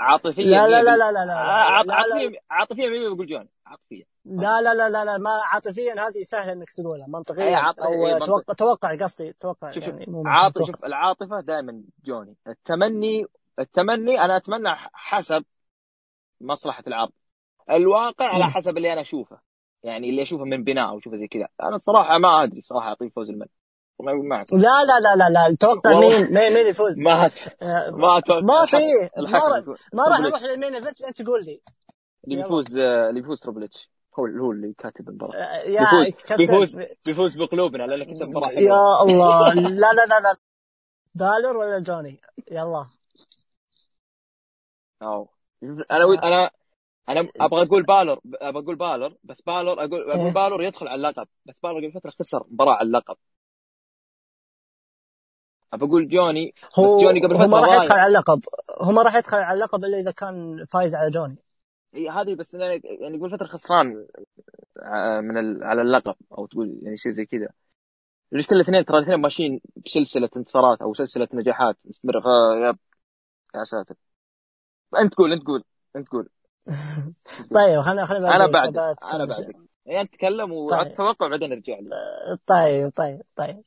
Speaker 2: عاطفيا
Speaker 1: لا لا لا لا لا لا
Speaker 2: عاط-
Speaker 1: لا لا
Speaker 2: عاطفيا عاطفيا مين بقول جوني عاطفيا
Speaker 1: لا لا لا لا, لا ما عاطفيا هذه سهله انك تقولها منطقيا
Speaker 2: أو.
Speaker 1: توقع توقع قصدي توقع
Speaker 2: شوف
Speaker 1: يعني
Speaker 2: عاطف. شوف العاطفه دائما جوني التمني التمني أنا أتمنى حسب مصلحة العرض. الواقع على. حسب اللي أنا أشوفه. يعني اللي أشوفه من بناء أو اشوفه زي كذا. أنا الصراحة ما أدري صراحة أعطيه فوز المن ما.
Speaker 1: لا لا لا لا لا. توقع
Speaker 2: والله.
Speaker 1: مين؟ مين مين يفوز؟
Speaker 2: ما
Speaker 1: آه،
Speaker 2: ما أتوقع
Speaker 1: ما في
Speaker 2: الحكم-
Speaker 1: ما راح نروح للمين ايفنت انت تقول لي.
Speaker 2: اللي. بيفوز آه، اللي بيفوز Triple H هو اللي كاتب المباراة.
Speaker 1: آه،
Speaker 2: بيفوز بيفوز بيفوز بقلوبنا لأنه كتب مباراة
Speaker 1: يا الله. لا لا لا لا. بالر ولا جوني؟ يلا.
Speaker 2: أو. أنا ود- أنا أنا أبغى أقول بالور أبغى أقول بالور بس بالور أقول
Speaker 1: إيه.
Speaker 2: أقول بالور يدخل على اللقب. بس بالور قبل فترة خسر مباراة على اللقب. ابى أقول جوني
Speaker 1: هو
Speaker 2: بس جوني قبل
Speaker 1: هو ما
Speaker 2: فتره
Speaker 1: راح يدخل على اللقب. هو ما راح يدخل على اللقب إلا إذا كان فايز على جوني.
Speaker 2: هي هذه بس يعني قبل فترة خسران آه، من ال... على اللقب أو تقول يعني شيء زي كذا. المشكلة الاثنين؟ ترى الاثنين ماشيين بسلسلة انتصارات أو سلسلة نجاحات. مستمره يا ساتر. انت قول انت قول انت قول
Speaker 1: طيب خلينا خلينا أنا.
Speaker 2: بعدك
Speaker 1: أنا
Speaker 2: بعدك. يعني انت تكلم واتوقع بعدين ارجع لي
Speaker 1: طيب طيب طيب.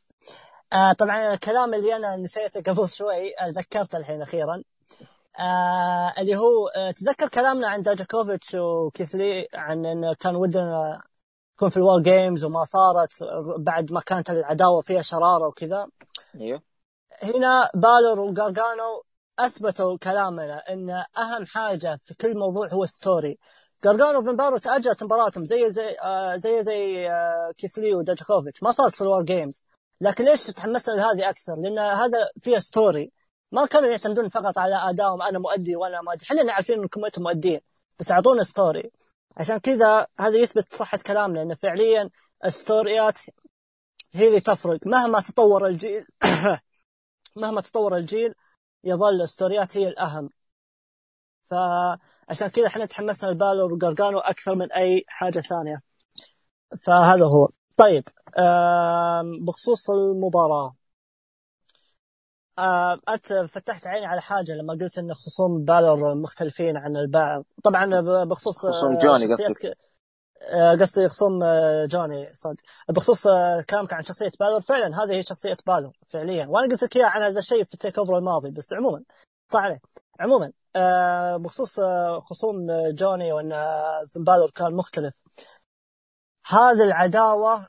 Speaker 1: آه طبعا الكلام اللي أنا نسيته قبل شوي آه، ذكرته الحين أخيرا. آه اللي هو آه تذكر كلامنا عن داجاكوفيتش وكيث لي عن انه كان ودنا يكون في ال War Games وما صارت بعد ما كانت العداوة فيها شرارة وكذا.
Speaker 2: أيوه.
Speaker 1: هنا بالر وجارجانو أثبتوا كلامنا إن أهم حاجة في كل موضوع هو story وفين بالر تأجلت مباراتهم زي زي آه زي زي آه كيث لي وداجاكوفيتش ما صارت في ال War Games لكن ليش تحمسنا لهذه أكثر؟ لأن هذا فيها story ما كانوا يعتمدون فقط على أدائهم أنا مؤدي وأنا ما أدري. إحنا عارفين إنكم أنتم مؤدين بس أعطونا story عشان كذا هذا يثبت صحة كلامنا انه فعليا الستوريات هي اللي تفرق. مهما تطور الجيل مهما تطور الجيل يظل الستوريات هي الأهم. فعشان كذا إحنا تحمسنا لبالور وجارجانو أكثر من أي حاجة ثانية. فهذا هو. طيب بخصوص أنت فتحت عيني على حاجة لما قلت إن خصوم بالور مختلفين عن البعض طبعا بخصوص آه،
Speaker 2: خصوم جوني قصدك.
Speaker 1: آه، قصدي خصوم آه، جوني. صدق. بخصوص آه، كلامك عن شخصية بالور فعلا هذه هي شخصية بالور فعليا. وأنا قلت لك إياها عن هذا الشيء في التيك أوفر الماضي بس عموما عليه عموما بخصوص خصوم جوني وفين بالور كان مختلف. هذه العداوة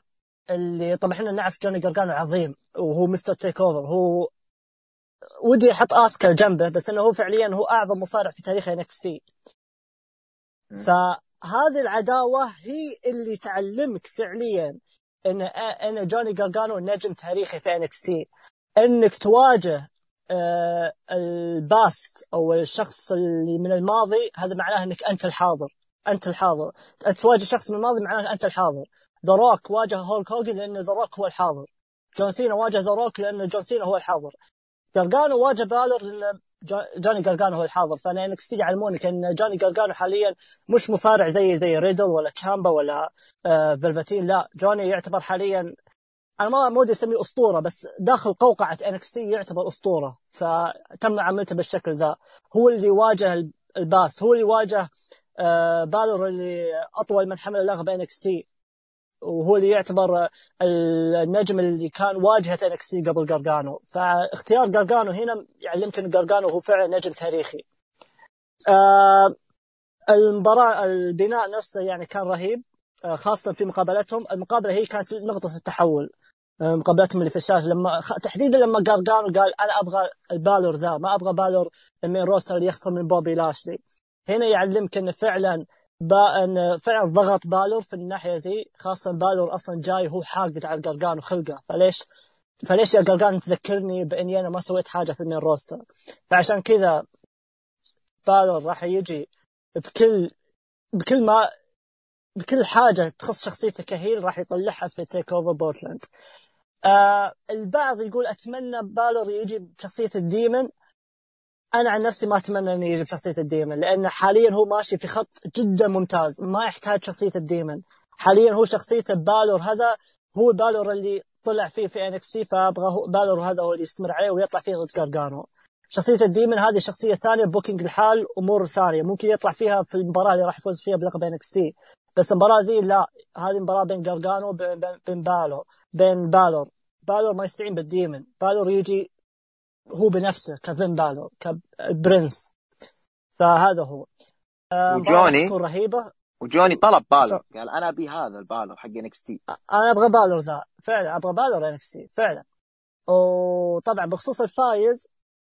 Speaker 1: اللي طبعا إحنا نعرف جوني جرجانو عظيم وهو Mr. TakeOver. هو ودي أحط اسكا جنبه بس إنه هو فعليا هو أعظم مصارع في تاريخ NXT
Speaker 2: مم.
Speaker 1: فهذه العداوة هي اللي تعلمك فعليا إن إن جوني جرجانو نجم تاريخي في NXT إنك تواجه آه، ال past أو الشخص اللي من الماضي هذا معناه إنك أنت الحاضر أنت الحاضر. تواجه شخص من الماضي معناه أنت الحاضر. ذا روك واجه هولك هوجن لأن ذا روك هو الحاضر. جون سينا واجه ذا روك لأن جون سينا هو الحاضر. جرجانو واجه بالر لأن جوني جرجانو هو الحاضر. فأنا إنك يعلمونك ان جوني جرجانو حاليا مش مصارع زي زي ريدل ولا تشامبا ولا آه فلفتين لا جوني يعتبر حاليا أنا ما ما ودي أسميه أسطورة بس داخل قوقعة NXT يعتبر أسطورة. فتم معاملته بالشكل ذا. هو اللي واجه ال past. هو اللي واجه آه بالر اللي أطول من حمل اللقب NXT وهو اللي يعتبر النجم اللي كان واجهة NXT قبل جارجانو فاختيار جارجانو هنا يعلمك ان جارجانو هو فعلا نجم تاريخي. آه المباراة البناء نفسه يعني كان رهيب آه خاصة في مقابلتهم. المقابلة هي كانت نقطة التحول مقابلتهم اللي في الشاشه لما تحديدا لما قارقانو قال أنا أبغى البالور ذا ما أبغى بالور ال main roster اللي يخسر من بوبي لاشلي هنا يعلمك انه فعلا با إن فعلا ضغط بالور في الناحية ذي خاصة بالور أصلا جاي هو حاقد على قرقان خلقه فليش؟ فليش يا قرقان تذكرني باني أنا ما سويت حاجة في ال main roster فعشان كذا بالور راح يجي بكل بكل ما بكل حاجة تخص شخصيته ك heel راح يطلعها في TakeOver Portland آه البعض يقول أتمنى بالور يجي بشخصية ال demon أنا عن نفسي ما أتمنى إنه يجي بشخصية ال demon لأن حاليا هو ماشي في خط جدا ممتاز ما يحتاج شخصية ال demon. حاليا هو شخصيته بالور هذا هو بالور اللي طلع فيه في NXT فأبغى بالور هذا هو اللي يستمر عليه ويطلع فيه ضد جارجانو شخصية ال demon هذه شخصية ثانية booking لحال أمور ثانية ممكن يطلع فيها في المباراة اللي راح يفوز فيها بلقب NXT بس المباراة ذي لا هذه مباراة بين جارجانو بين بالور بين بالور. بالور ما يستعين بال demon. بالور يجي هو بنفسه كفين بالور ك Prince. فهذا هو.
Speaker 2: آه، وجوني؟
Speaker 1: تكون رهيبة.
Speaker 2: وجوني طلب بالور. قال أنا أبي هذا البالور حق NXT
Speaker 1: أنا أبغى بالور ذا. فعلا أبغى بالور NXT فعلا. وطبعا بخصوص الفايز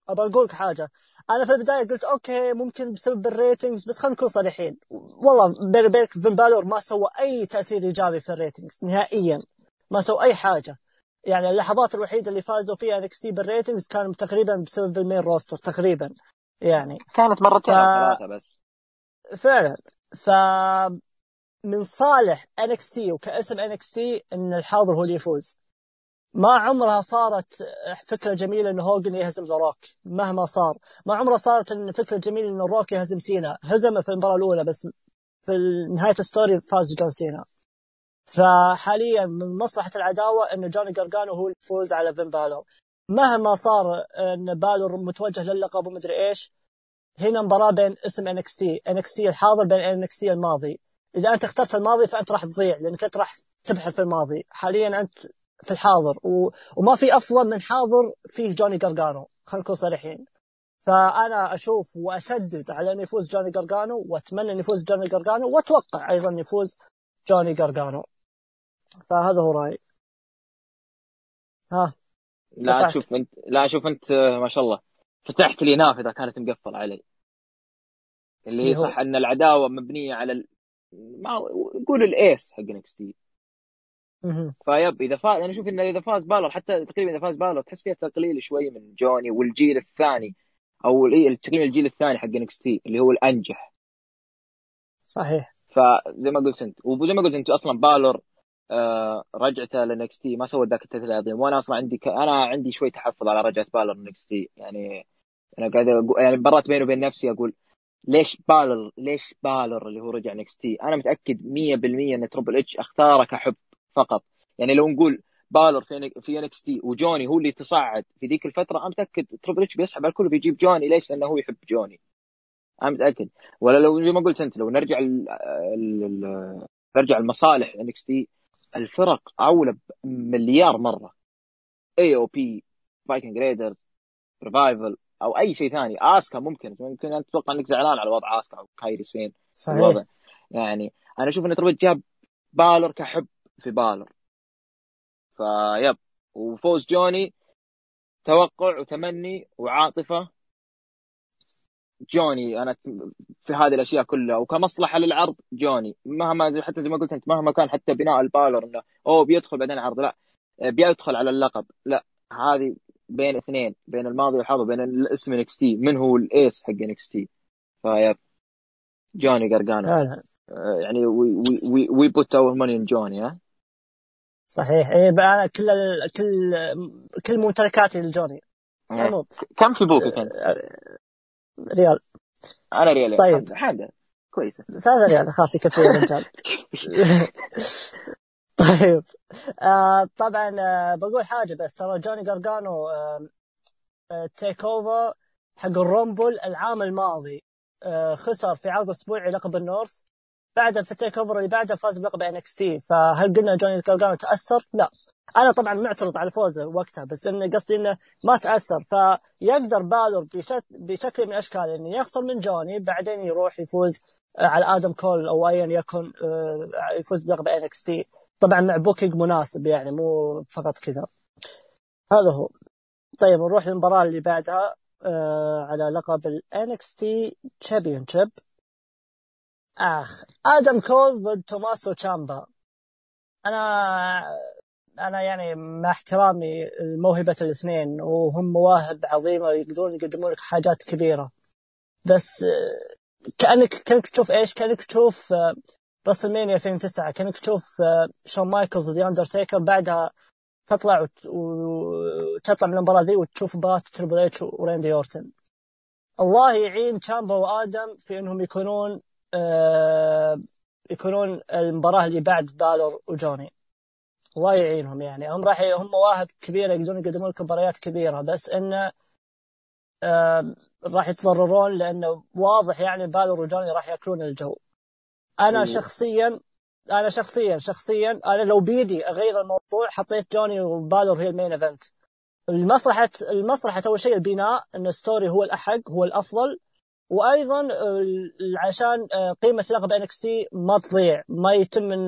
Speaker 1: أبغى أقول لك حاجة. أنا في البداية قلت okay ممكن بسبب ال ratings بس خلينا نكون صريحين. والله بيني وبينك فين بالور ما سوى أي تأثير إيجابي في ال ratings نهائيا. ما سوى أي حاجة. يعني اللحظات الوحيدة اللي فازوا فيها NXT بال ratings كان تقريبا بسبب ال main roster تقريبا يعني.
Speaker 2: كانت مرتين ف... أو ثلاثة بس.
Speaker 1: فعلا. ف من صالح NXT وكاسم NXT إن الحاضر هو اللي يفوز. ما عمرها صارت فكرة جميلة انه هوجن يهزم ذا روك مهما صار. ما عمرها صارت إن فكرة جميلة انه روك يهزم سينا. هزمه في المباراة الأولى بس في نهاية ال story فاز جون سينا. فحاليا من مصلحة العداوة ان جوني جارجانو هو الفوز على فين بالور. مهما صار إن بالور متوجه للقب ومدري إيش هنا مباراة بين اسم NXT. NXT الحاضر بين NXT الماضي. إذا أنت اخترت الماضي فأنت راح تضيع لأنك أنت راح تبحث في الماضي. حاليا أنت في الحاضر و... وما في أفضل من حاضر فيه جوني جارجانو. خلينا نكون صريحين. فأنا أشوف واشدد على إنه يفوز جوني جارجانو وأتمنى إنه يفوز جوني جارجانو وأتوقع أيضا انه يفوز جوني جارجانو. فهذا هو رأيي. ها
Speaker 2: لا شوف انت لا شوف انت ما شاء الله. فتحت لي نافذة كانت مقفلة علي. اللي هي صح ان العداوة مبنية على ال... ما قول الايس حق نكس تي فيب إذا فاز أنا أشوف انه إذا فاز بالر حتى تقريبا إذا فاز بالر تحس فيها تقليل شوي من جوني والجيل الثاني أو تقريبا الجيل الثاني حق نكس تي اللي هو الأنجح.
Speaker 1: صحيح.
Speaker 2: فزي ما قلت أنت وزي ما قلت أنت أصلا بالور آه رجعته لنكس تي ما سوى ذاك التثليث العظيم وأنا أصلا عندي ك... أنا عندي شوي تحفظ على رجعه بالور لنكس تي يعني أنا قاعد أقول... يعني برات بيني وبين نفسي أقول ليش بالر ليش بالر اللي هو رجع NXT أنا متأكد 100% إن تربل اتش أختاره كحب فقط. يعني لو نقول بالر في في NXT وجوني هو اللي تصعد في ذيك الفترة أنا متأكد تربل اتش بيسحب على الكل بيجيب جوني. ليش؟ لأنه هو يحب جوني. أنا متأكد. ولا لو زي ما قلت أنت لو نرجع ال ال نرجع المصالح NXT الفرق اولى مليار مرة. اي أو بي فايكنج ريدرز ريفايفل أو أي شيء ثاني. آسكا ممكن ممكن أنت تتوقع إنك زعلان على وضع آسكا أو كايري سين.
Speaker 1: صحيح. الوضع.
Speaker 2: يعني أنا أشوف إن تربل جاب بالر كحب في بالر فيب وفوز جوني توقع وتمني وعاطفة. جوني أنا في هذه الأشياء كلها. وكمصلحة للعرض جوني. مهما زي حتى زي ما قلت أنت مهما كان حتى بناء البالر إنه أوه بيدخل بعدين عرض لا بيدخل على اللقب. لا هذه بين اثنين بين الماضي والحاضر بين الاسم NXT. من هو ال Ace حق NXT؟ فيب جوني قرقانو يعني we we we put our money on جوني ها؟
Speaker 1: صحيح. اي أنا كل ال... كل كل ممتلكاتي لجوني.
Speaker 2: يعني كم في بوكك أنت؟
Speaker 1: ريال.
Speaker 2: أنا ريال.
Speaker 1: طيب.
Speaker 2: حاجة. كويسة.
Speaker 1: ثلاثة ريال. خلاص يكفي يا رجال. طيب. آه طبعا آه بقول حاجة بس. ترى جوني جارجانو آه آه TakeOver حق الرومبل العام الماضي. آه خسر في عرض أسبوعي لقب ال North. بعد في ال TakeOver اللي بعده فاز بلقب NXT فهل قلنا جوني جارجانو تأثر؟ لا. أنا طبعا معترض على فوزه وقتها بس إنه قصدي إنه ما تأثر. فيقدر بالور بشكل من الأشكال إنه يخسر من جوني بعدين يروح يفوز على آدم كول أو ايا يكن يفوز بلقب NXT. طبعا مع booking مناسب يعني مو فقط كذا. هذا هو. طيب نروح للمباراة اللي بعدها آه على لقب ال NXT Championship. آخ آدم كول ضد توماسو تشامبا. أنا أنا يعني مع احترامي لموهبة الاثنين وهم مواهب عظيمة يقدرون يقدمون لك حاجات كبيرة. بس كأنك كأنك تشوف إيش؟ كأنك تشوف راسلمانيا 2009 كأنك تشوف شون مايكلز ذا أندرتيكر بعدها تطلع وتطلع من المباراة ذي وتشوف مباراة تربل إتش وريندي أورتن. الله يعين تشامبا وآدم في إنهم يكونون آه يكونون المباراة اللي بعد بالور وجوني. الله يعينهم يعني. هم راح هم مواهب كبيره يقدرون يقدمون لك مباريات كبيرة بس إنه راح يتضررون لأنه واضح يعني بالور وجوني راح ياكلون الجو. أنا شخصيا أنا شخصيا شخصيا أنا لو بيدي أغير الموضوع حطيت جوني وبالور هي ال main event. المصلحة المصلحة أول شيء البناء أن ال story هو الأحق هو الأفضل. وأيضا عشان آه، قيمة لقب NXT ما تضيع ما يتم من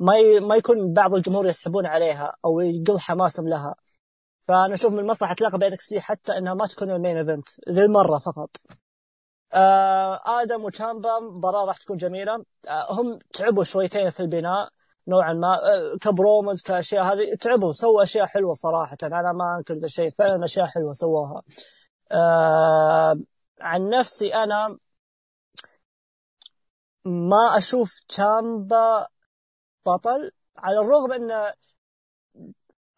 Speaker 1: ما. ما يكون بعض الجمهور يسحبون عليها أو يقل حماسهم لها. فأنا أشوف من مصلحة لقب NXT حتى أنها ما تكون ال main event ذي المرة فقط. آه آدم وتشامبا مباراة راح تكون جميلة. آه هم تعبوا شويتين في البناء نوعا ما. ك promos كأشياء هذه تعبوا سووا أشياء حلوة صراحة. أنا ما أنكر ذا الشيء فعلا أشياء حلوة سووها. عن نفسي أنا ما أشوف تشامبا بطل على الرغم إن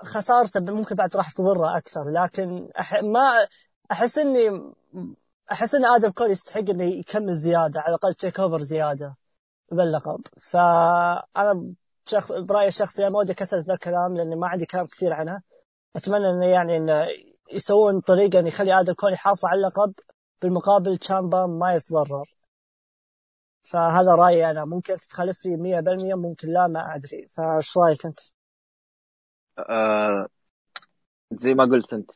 Speaker 1: خسارته ممكن بعد راح تضره أكثر لكن أح ما أحس إني أحس إن آدم كول يستحق إنه يكمل زيادة على الأقل TakeOver زيادة باللقب فأنا شخص برأيي الشخصي ما ودي أكسر ذا الكلام لأني ما عندي كلام كثير عنها. أتمنى إنه يعني إنه يسوون طريقة ان يخلي آدم كول يحافظ على اللقب بالمقابل تشامبا ما يتضرر. فهذا رأيي أنا. ممكن تتخلف لي 100% ممكن لا ما أدري. فايش رأيك أنت؟
Speaker 2: آه زي ما قلت أنت.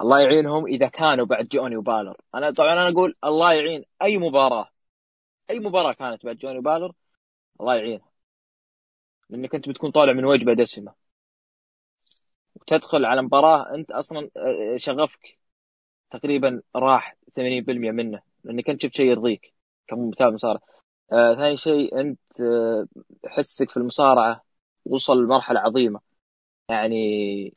Speaker 2: الله يعينهم إذا كانوا بعد جوني وبالر. أنا طبعا أنا أقول الله يعين أي مباراة. أي مباراة كانت بعد جوني وبالر الله يعينها. لأنك أنت بتكون طالع من وجبة دسمة. وتدخل على مباراة أنت أصلا آه، شغفك. تقريبا راح 80% منه لانك انت شفت شيء يرضيك كمتابع مصارعة. آه ثاني شيء أنت آه حسك في المصارعة وصل لمرحلة عظيمة. يعني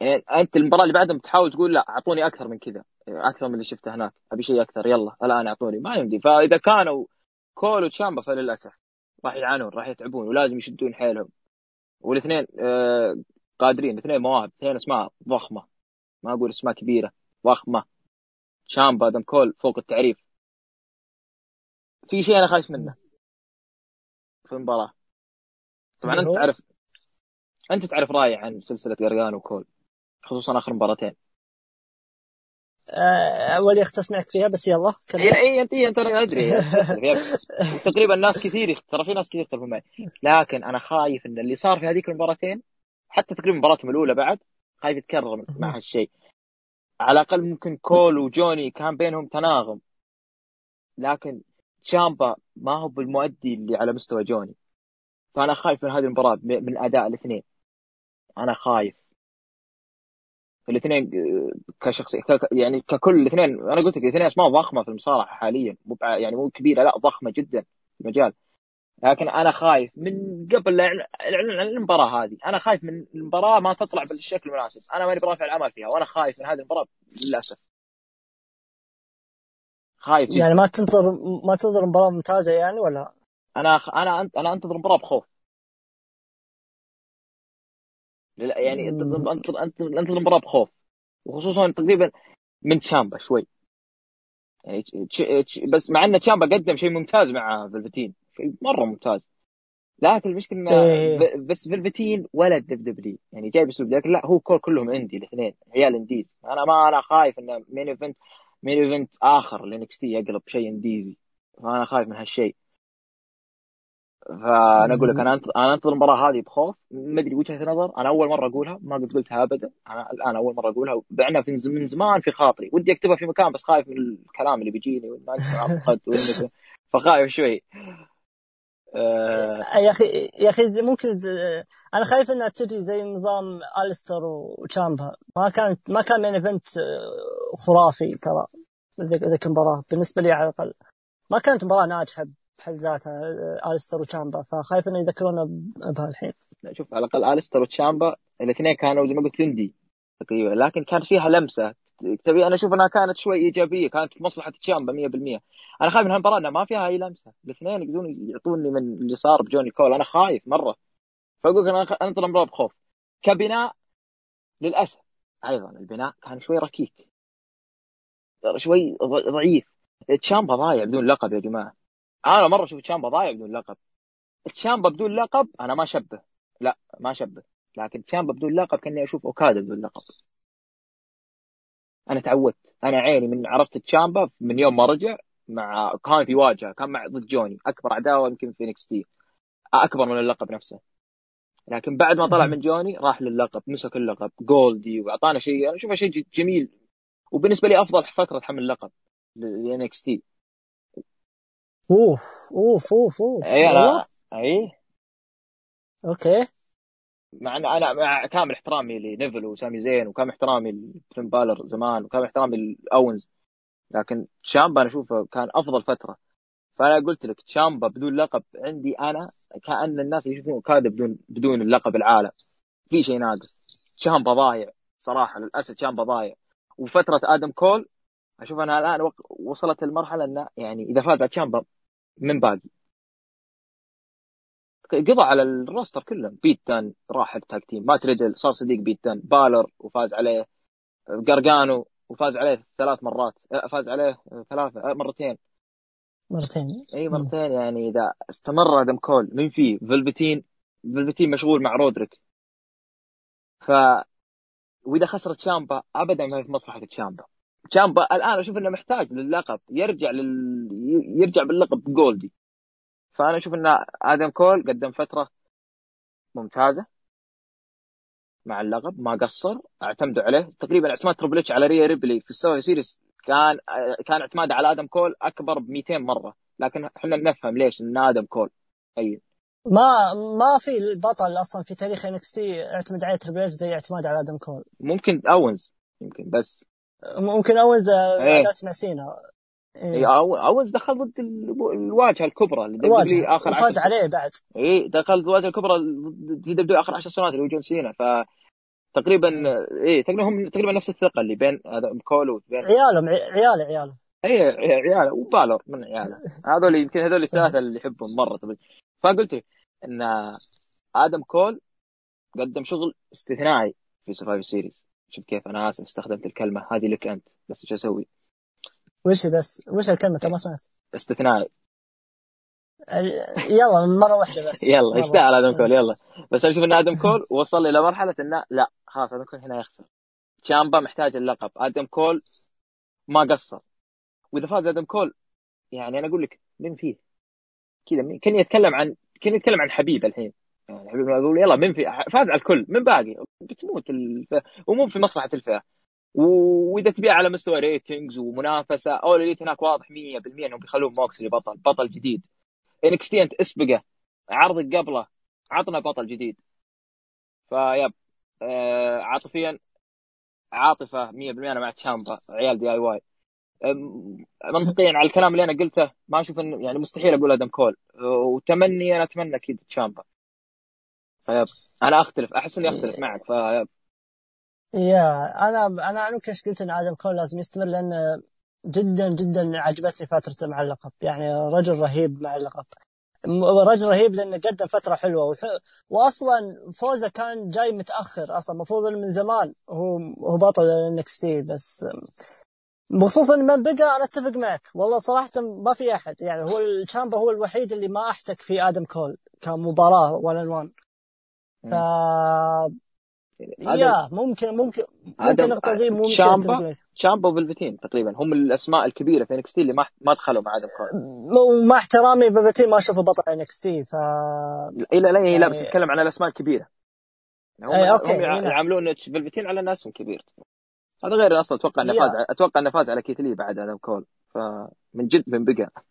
Speaker 2: يعني أنت المباراة اللي بعدها بتحاول تقول لا أعطوني أكثر من كذا أكثر من اللي شفته هناك أبي شيء أكثر يلا الآن أعطوني. ما يمدي. فإذا كانوا كول وتشامبا فللأسف راح يعانون راح يتعبون ولازم يشدون حيلهم. والاثنين آه قادرين الاثنين مواهب اثنين أسماء ضخمة. ما أقول أسماء كبيرة. ضخمه شامبا آدم كول فوق التعريف. في شيء أنا خايف منه. في المباراة. طبعا أنت تعرف أنت تعرف رأيي عن سلسلة قرقان وكول خصوصا آخر مباراتين.
Speaker 1: آه، أول يختلف معك فيها بس يلا
Speaker 2: اي اي أنت أنت أنا أدري. تقريبا ناس كثير ترى في ناس كثير يختلفون معي. لكن أنا خايف إن اللي صار في هذيك المباراتين حتى تقريبا مباراتهم الأولى بعد خايف يتكرر مع هالشيء. على الأقل ممكن كول وجوني كان بينهم تناغم. لكن تشامبا ما هو بالمؤدي اللي على مستوى جوني. فأنا خايف من هذه المباراة من أداء الاثنين. أنا خايف. الاثنين كشخص يعني ككل الاثنين أنا قلت لك الاثنين أسماء ضخمة في المصارعة حاليا. مو يعني مو كبيرة لا ضخمة جدا في المجال. لكن أنا خايف من قبل الاعلان عن المباراة هذه. أنا خايف من المباراة ما تطلع بالشكل المناسب. أنا ماني برافع العمل فيها وأنا خايف من هذه المباراة للأسف.
Speaker 1: خايف يعني ما تنتظر ما تنتظر مباراة ممتازة يعني ولا؟
Speaker 2: أنا أنا أنا أنتظر مباراة بخوف. يعني انت انت انت المباراه بخوف. وخصوصا تقريبا من تشامبا شوي. يعني بس مع إن تشامبا قدم شيء ممتاز مع فلفتين مرة ممتاز. لكن المشكلة إنه إيه. بس فلفتين ولا الدب دبلي يعني جايب اسلوب لكن لا هو كل كلهم عندي الاثنين عيال indies. أنا ما أنا خايف إنه main event main event آخر ل NXT يقلب شيء indies ي. فأنا خايف من هالشيء. فأنا أقول لك أنا أنا أنتظر المباراة هذه بخوف. ما أدري وجهة نظر. أنا أول مرة أقولها ما قد قلتها ابدا. أنا الآن أول مرة أقولها. بعنا من زمان في خاطري. ودي أكتبها في مكان بس خايف من الكلام اللي بيجيني فخايف شوي.
Speaker 1: آه يا أخي يا أخي ممكن أنا خايف إنها تجي زي نظام أليستر وتشامبا ما كانت ما كان main event خرافي ترى ذيك المباراه بالنسبة لي على الأقل. ما كانت مباراة ناجحة بحد ذاتها أليستر وتشامبا فخايف إنه يذكرونا بها الحين.
Speaker 2: شوف على الأقل أليستر وتشامبا الاثنين كانوا زي ما قلت indie تقريبا. لكن كانت فيها لمسة. تبي أنا أشوف إنها كانت شوي إيجابية كانت في مصلحة تشامبا 100% أنا خايف من هالمباراة انها ما فيها اي لمسة. الاثنين يقدرون يعطوني من اللي صار بجوني كول. أنا خايف مرة. فأقول أنا انطر المباراه بخوف. كبناء للأسف. أيضا البناء كان شوي ركيك. شوي ضعيف. تشامبا ضايع بدون لقب يا جماعة. أنا مرة أشوف تشامبا ضايع بدون لقب. تشامبا بدون لقب أنا ما شبه لا ما شبه لكن تشامبا بدون لقب كأني أشوف أوكادا بدون لقب. أنا تعودت. أنا عيني من عرفت تشامبا من يوم ما رجع مع كان في واجهة كان مع ضد جوني. أكبر عداوة يمكن في NXT أكبر من اللقب نفسه. لكن بعد ما طلع من جوني راح للقب مسك اللقب جولدي وأعطانا شيء. أنا أشوفه شيء جميل. وبالنسبة لي أفضل فترة حمل اللقب ل NXT
Speaker 1: أوف أوف أوف أوف.
Speaker 2: اي أنا اي
Speaker 1: okay.
Speaker 2: مع إن أنا مع كامل احترامي لنيفل وسامي زين وكامل احترامي لفين بالر زمان وكامل احترامي لأوينز لكن تشامبا أنا أشوفه كان أفضل فترة. فأنا قلت لك تشامبا بدون لقب عندي أنا كأن الناس يشوفون أوكادا بدون بدون اللقب العالم. في شيء ناقص. تشامبا ضايع صراحة للأسف تشامبا ضايع. وفترة آدم كول أشوف انها الآن وصلت المرحله إنه يعني إذا فاز على تشامبا من باقي. قضى على ال roster كله. بيت دان راح ال tag team. مات ريدل صار صديق بيت دان. بالر وفاز عليه. قرقانو وفاز عليه ثلاث مرات. أه، فاز عليه ثلاثة أه، مرتين.
Speaker 1: مرتين.
Speaker 2: إي مرتين يعني إذا استمر آدم كول. من فيه؟ فلفتين فلفتين مشغول مع رودريك. ف وإذا خسر تشامبا ابدا ما في مصلحة تشامبا. تشامبا الآن أشوف إنه محتاج للقب يرجع لل يرجع باللقب جولدي فأنا أشوف إن آدم كول قدم فترة ممتازة مع اللقب ما قصر اعتمدوا عليه. تقريبا اعتماد تربل على ريا ريبلي في ال Survivor Series كان كان اعتماده على آدم كول أكبر ب 200 مرة. لكن إحنا نفهم ليش إن آدم كول أي.
Speaker 1: ما ما في بطل أصلا في تاريخ NXT اعتمد عليه تربل زي اعتماد على آدم كول.
Speaker 2: ممكن Owens يمكن بس.
Speaker 1: ممكن Owens إيه. مع سينا.
Speaker 2: اي Owens دخل ضد الواجهة الكبرى اللي آخر
Speaker 1: فاز عليه بعد.
Speaker 2: اي دخل ضد الواجهة الكبرى في WWE آخر 10 سنوات اللي هو جون سينا. ف تقريبا اي تقريبا هم تقريبا نفس الثقة اللي بين هذا كول وبين
Speaker 1: عيالهم عياله عياله.
Speaker 2: اي عياله وبالور من عياله. هذول يمكن هذول الثلاثة اللي يحبهم مرة. طبعا فقلت إن آدم كول قدم شغل استثنائي في Survivor Series شوف كيف أنا آسف استخدمت الكلمة. هذه لك أنت بس إيش أسوي؟
Speaker 1: وش بس وش الكلمة؟ ما سمعت
Speaker 2: استثنائي
Speaker 1: يلا مرة واحدة بس.
Speaker 2: يلا يستاهل آدم كول؟ يلا. بس أشوف ان آدم كول وصل إلى مرحلة انه لا خلاص آدم كول هنا يخسر. تشامبا محتاج اللقب. آدم كول ما قصر. وإذا فاز آدم كول يعني أنا أقول لك من فيه؟ كذا كان يتكلم عن كان يتكلم عن حبيب الحين. يعني حبيب أقول يلا من في فاز على الكل من باقي. بتموت الفئه ومو في مصلحة الفئة. وإذا تبيع على مستوى ratings ومنافسة All Elite هناك واضح 100% إنهم بيخلون موكسلي بطل بطل جديد. NXT انت اسبقه عرضك قبله عطنا بطل جديد. ف yep. آه عاطفيا عاطفة 100% أنا مع تشامبا عيال DIY. منطقيا على الكلام اللي أنا قلته ما أشوف انه يعني مستحيل أقول أدم كول. وتمني أنا أتمنى أكيد تشامبا. فيب. أنا أختلف أحس إني أختلف معك فيب.
Speaker 1: يا أنا أنا ممكن إيش قلت إن آدم كول لازم يستمر لأن جدا جدا عجبتني فترته مع اللقب. يعني رجل رهيب مع اللقب. رجل رهيب لأنه قدم فترة حلوة. وح... واصلا فوزه كان جاي متأخر أصلا المفروض إنه من زمان هو هو بطل NXT بس بخصوص من بقى أنا أتفق معك. والله صراحة ما في أحد. يعني هو الشامبا هو الوحيد اللي ما أحتك في آدم كول كمباراة 1 on 1 ف yeah ممكن ممكن ممكن نقطة ممكن
Speaker 2: شامبا شامبا وفلفتين تقريبا. هم الأسماء الكبيرة في NXT اللي ما ما دخلوا مع آدم كول
Speaker 1: ومع احترامي فلفتين ما أشوفه بطل NXT ف
Speaker 2: لا لا لا, لا بس يعني اتكلم عن الأسماء الكبيرة. هم, أي okay. هم يعاملون فلفتين على ناس كبير. هذا غير أصلا أتوقع إنه فاز أتوقع إنه فاز على كيث لي بعد آدم كول فمن جد من بقى.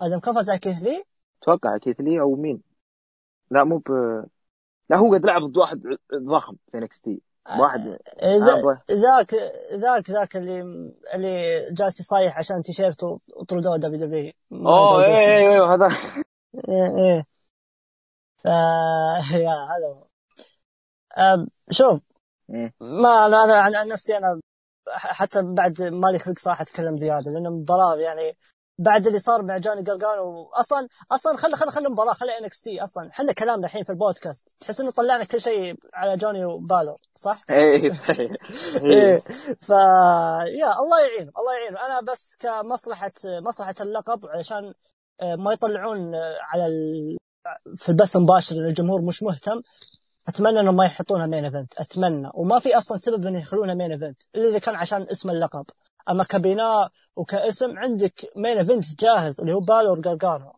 Speaker 1: آدم كول فاز على كيث
Speaker 2: لي؟ أتوقع كيث لي أو مين. لا مو ب لا هو قد لعب ضد واحد ضخم في NXT واحد
Speaker 1: ذاك ذاك ذاك اللي اللي جالس يصيح عشان تيشيرت وطردوه
Speaker 2: WWE. أوه إيه إيه هذا.
Speaker 1: إيه إيه. ف yeah هذا شوف ما أنا أنا عن نفسي أنا حتى بعد مالي خلق صراحة أتكلم زيادة لأن المباراه يعني بعد اللي صار مع جوني جرجانو أصلا أصلا خلي خلي خلي المباراة خلي NXT أصلا. إحنا كلامنا الحين في البودكاست. تحس إنه طلعنا كل شيء على جوني وبالور صح؟
Speaker 2: إيه صحيح.
Speaker 1: إيه. ف yeah الله يعين الله يعين. أنا بس كمصلحه مصلحة اللقب علشان آه، ما يطلعون آه، على ال... في البث المباشر الجمهور مش مهتم. أتمنى إنهم ما يحطونها main event أتمنى. وما في أصلا سبب إنه يخلونها main event إلا إذا كان عشان اسم اللقب. أما كبناء وكاسم عندك main event جاهز اللي هو بالور جارجانو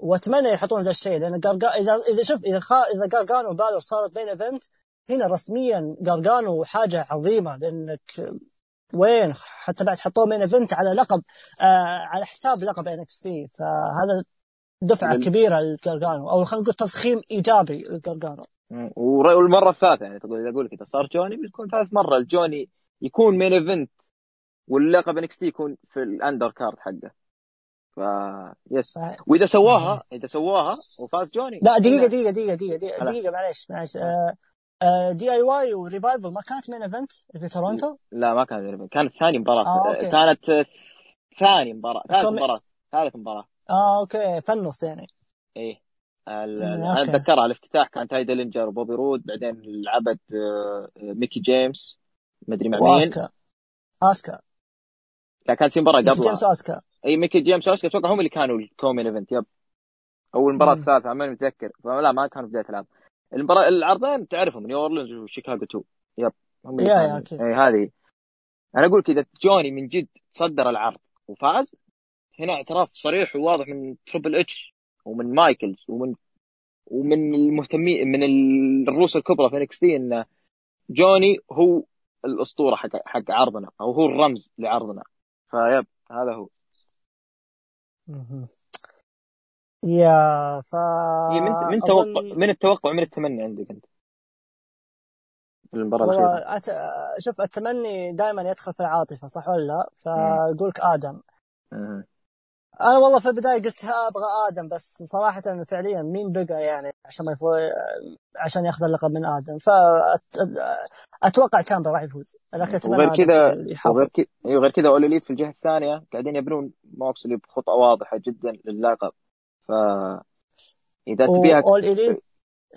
Speaker 1: وأتمنى يحطون ذا الشيء لأن إذا إذا شوف إذا خا... إذا جارجانو وبالور صارت main event هنا رسميا جارجانو حاجة عظيمة لأنك وين؟ حتى بعد حطوه main event على لقب آه على حساب لقب NXT فهذا دفعة كبيرة لجارجانو أو خلينا نقول تضخيم إيجابي لجارجانو
Speaker 2: والمرة الثالثة يعني تقول إذا أقول لك إذا صار جوني بتكون ثالث مرة الجوني يكون main event واللقب NXT يكون في ال undercard حقه. ف yes. وإذا سواها. إذا سواها وفاز جوني.
Speaker 1: لا دقيقة دقيقة دقيقة دقيقة دقيقة, دقيقة معلش معلش آه آه DIY وريفايفل ما كانت main event في تورونتو؟
Speaker 2: لا ما كانت main كانت ثاني مباراة. آه، كانت ثاني مباراة. ثالث مباراة. ثالث مباراة.
Speaker 1: آه okay. فنص يعني.
Speaker 2: إيه. أنا أتذكرها الافتتاح كان تاي ديلينجر وبوبي رود بعدين لعبت آه، ميكي جيمس مدري مع مين.
Speaker 1: وآسكا. آسكا.
Speaker 2: لا كانت في مباراة قبل
Speaker 1: جيمس اسكا
Speaker 2: إي ميكي جيمس اسكا أتوقع هم اللي كانوا ال co-main event yep. أو المباراه الثالثه ماني متذكر. لا ما كانوا بداية العرض المباراة العرضين تعرفهم نيو أورلينز وشيكاغو 2 yep
Speaker 1: هم اللي yeah yeah
Speaker 2: إي هذه. أنا أقول كذا جوني من جد صدر العرض وفاز. هنا اعتراف صريح وواضح من تربل اتش ومن مايكلز ومن ومن المهتمين من الرؤوس الكبرى في NXT إن جوني هو الأسطورة حق حق عرضنا أو هو الرمز لعرضنا. ف yep هذا هو.
Speaker 1: يا ف
Speaker 2: من من توقع من التوقع من التمني عندك أنت.
Speaker 1: المباراة الأخيرة. أت... شوف التمني دائما يدخل في العاطفة صح ولا لا؟ فاقول لك آدم. مم. أنا والله في البداية قلت أبغى آدم بس صراحة فعليا مين بقى يعني عشان ما يفوز عشان ياخذ اللقب من آدم. فاتوقع تشامبر راح يفوز
Speaker 2: لكن وغير كذا وغير كذا أيوه غير كذا اوليليت في الجهة الثانية قاعدين يبنون موكسلي بخطه واضحة جدا للقب ف إذا تبيها
Speaker 1: اول اليت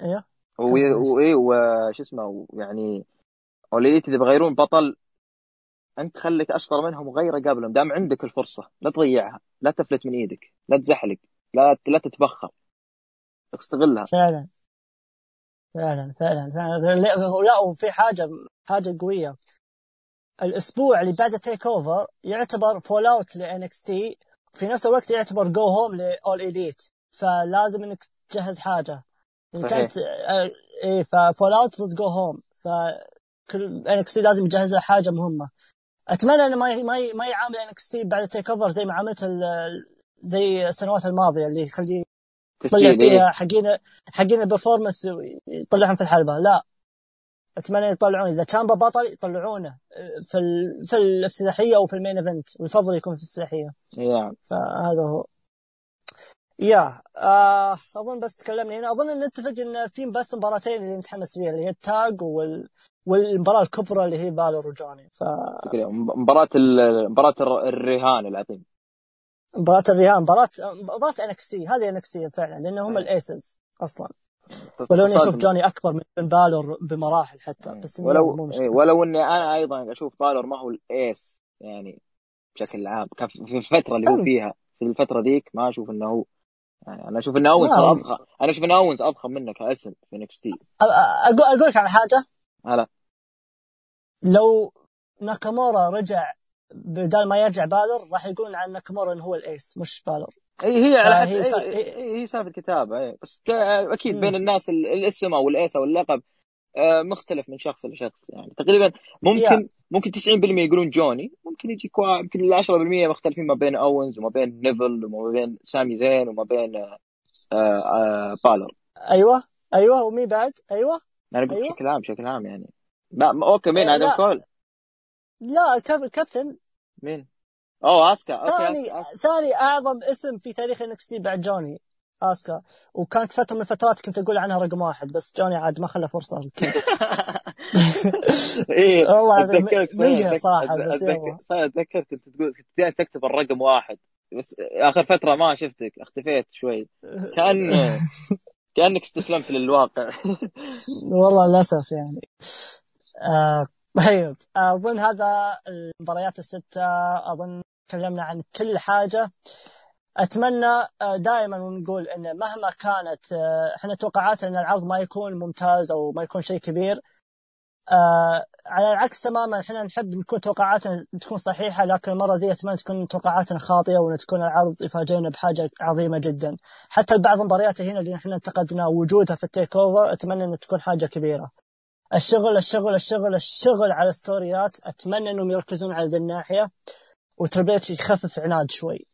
Speaker 2: أيوه وإيه وش اسمه يعني اوليليت إذا بيغيرون بطل أنت خليك أشطر منهم وغيره قبلهم دام عندك الفرصة لا تضيعها لا تفلت من إيدك لا تزحلق لا لا تتبخر. استغلها.
Speaker 1: فعلا. فعلا فعلا فعلا. لا وفي حاجة حاجة قوية. الأسبوع اللي بعد ال TakeOver يعتبر fallout لأن NXT في نفس الوقت يعتبر go home ل All Elite فلازم إنك تجهز حاجة.
Speaker 2: صحيح. كانت
Speaker 1: إيه ف fallout ضد go home فكل NXT لازم يجهز حاجة مهمة. أتمنى إنه ما ما ما يعامل NXT بعد ال TakeOver زي ما عملت زي السنوات الماضية اللي يخليه يطلع فيها حقين حقين ال performance يطلعهم في الحلبة. لا. أتمنى يطلعون. إذا كان بطل يطلعونه في ال... في الافتتاحية وفي ال main event. ويفضل يكون في الافتتاحية.
Speaker 2: yeah.
Speaker 1: فهذا هو. يا آه أظن بس تكلمنا. هنا أظن نتفق إن في بس مباراتين اللي متحمس فيها اللي هي التاج وال والمباراة الكبرى اللي هي بالور وجوني ف
Speaker 2: مباراة مباراة الرهان العظيم.
Speaker 1: مباراة الرهان مباراه مباراة NXT هذه NXT فعلا لأن هم ال aces أصلا. ولو إني أشوف جوني أكبر من بالور بمراحل حتى بس
Speaker 2: ولو مو إيه. ولو إني أنا أيضا أشوف بالور ما هو ال ace يعني بشكل عام كان في الفترة اللي هو فيها في الفترة ذيك ما أشوف إنه هو يعني أنا أشوف ان اونز اضخم أنا أشوف ان اونز أضخم منه كأسم في NXT
Speaker 1: أقول لك على حاجة.
Speaker 2: هلا.
Speaker 1: لو ناكامورا رجع بدال ما يرجع بالر راح يقولون عن ناكامورا إنه هو ال ace مش بالر.
Speaker 2: إي هي على حسب هي, سا... هي, هي سالفه كتابه بس ك... أكيد بين الناس الاسم أو ال ace أو اللقب آه، مختلف من شخص لشخص. يعني تقريبا ممكن ممكن 90% يقولون جوني ممكن يجي كوا يمكن 10% مختلفين ما بين أوينز وما بين نيفل وما بين سامي زين وما بين آه آه بالر.
Speaker 1: أيوه أيوه ومين بعد؟ أيوه.
Speaker 2: أنا أقول
Speaker 1: أيوة.
Speaker 2: بشكل عام بشكل عام يعني. ما- أوكي مين؟
Speaker 1: آه،
Speaker 2: آدم
Speaker 1: لا.
Speaker 2: كول
Speaker 1: لا كاب- كابتن.
Speaker 2: مين؟ أوه اسكا أوكي
Speaker 1: ثاني
Speaker 2: أس- أس-
Speaker 1: ثاني أعظم اسم في تاريخ NXT بعد جوني اسكا وكانت فترة من الفترات كنت أقول عنها رقم واحد بس جوني عاد ما خلى فرصة.
Speaker 2: إيه
Speaker 1: والله
Speaker 2: أتذكرك
Speaker 1: منقهر صراحة بس
Speaker 2: اتذكر كنت تقول كنت دائما تكتب الرقم واحد بس آخر فترة ما شفتك اختفيت شوي. كان كأنك استسلمت للواقع.
Speaker 1: والله للأسف يعني. آه طيب. أظن هذا المباريات الستة أظن تكلمنا عن كل حاجة. أتمنى دائما نقول إن مهما كانت آه، إحنا توقعاتنا إن العرض ما يكون ممتاز أو ما يكون شيء كبير. آه على العكس تماما إحنا نحب نكون توقعاتنا تكون صحيحة لكن المرة ذي أتمنى تكون توقعاتنا خاطئة وإن تكون العرض يفاجئنا بحاجة عظيمة جدا. حتى بعض المباريات هنا اللي إحنا انتقدنا وجودها في ال TakeOver أتمنى ان تكون حاجة كبيرة. الشغل الشغل الشغل الشغل على ستوريات. أتمنى إنهم يركزون على ذي الناحية. و Triple H يخفف عناد شوي.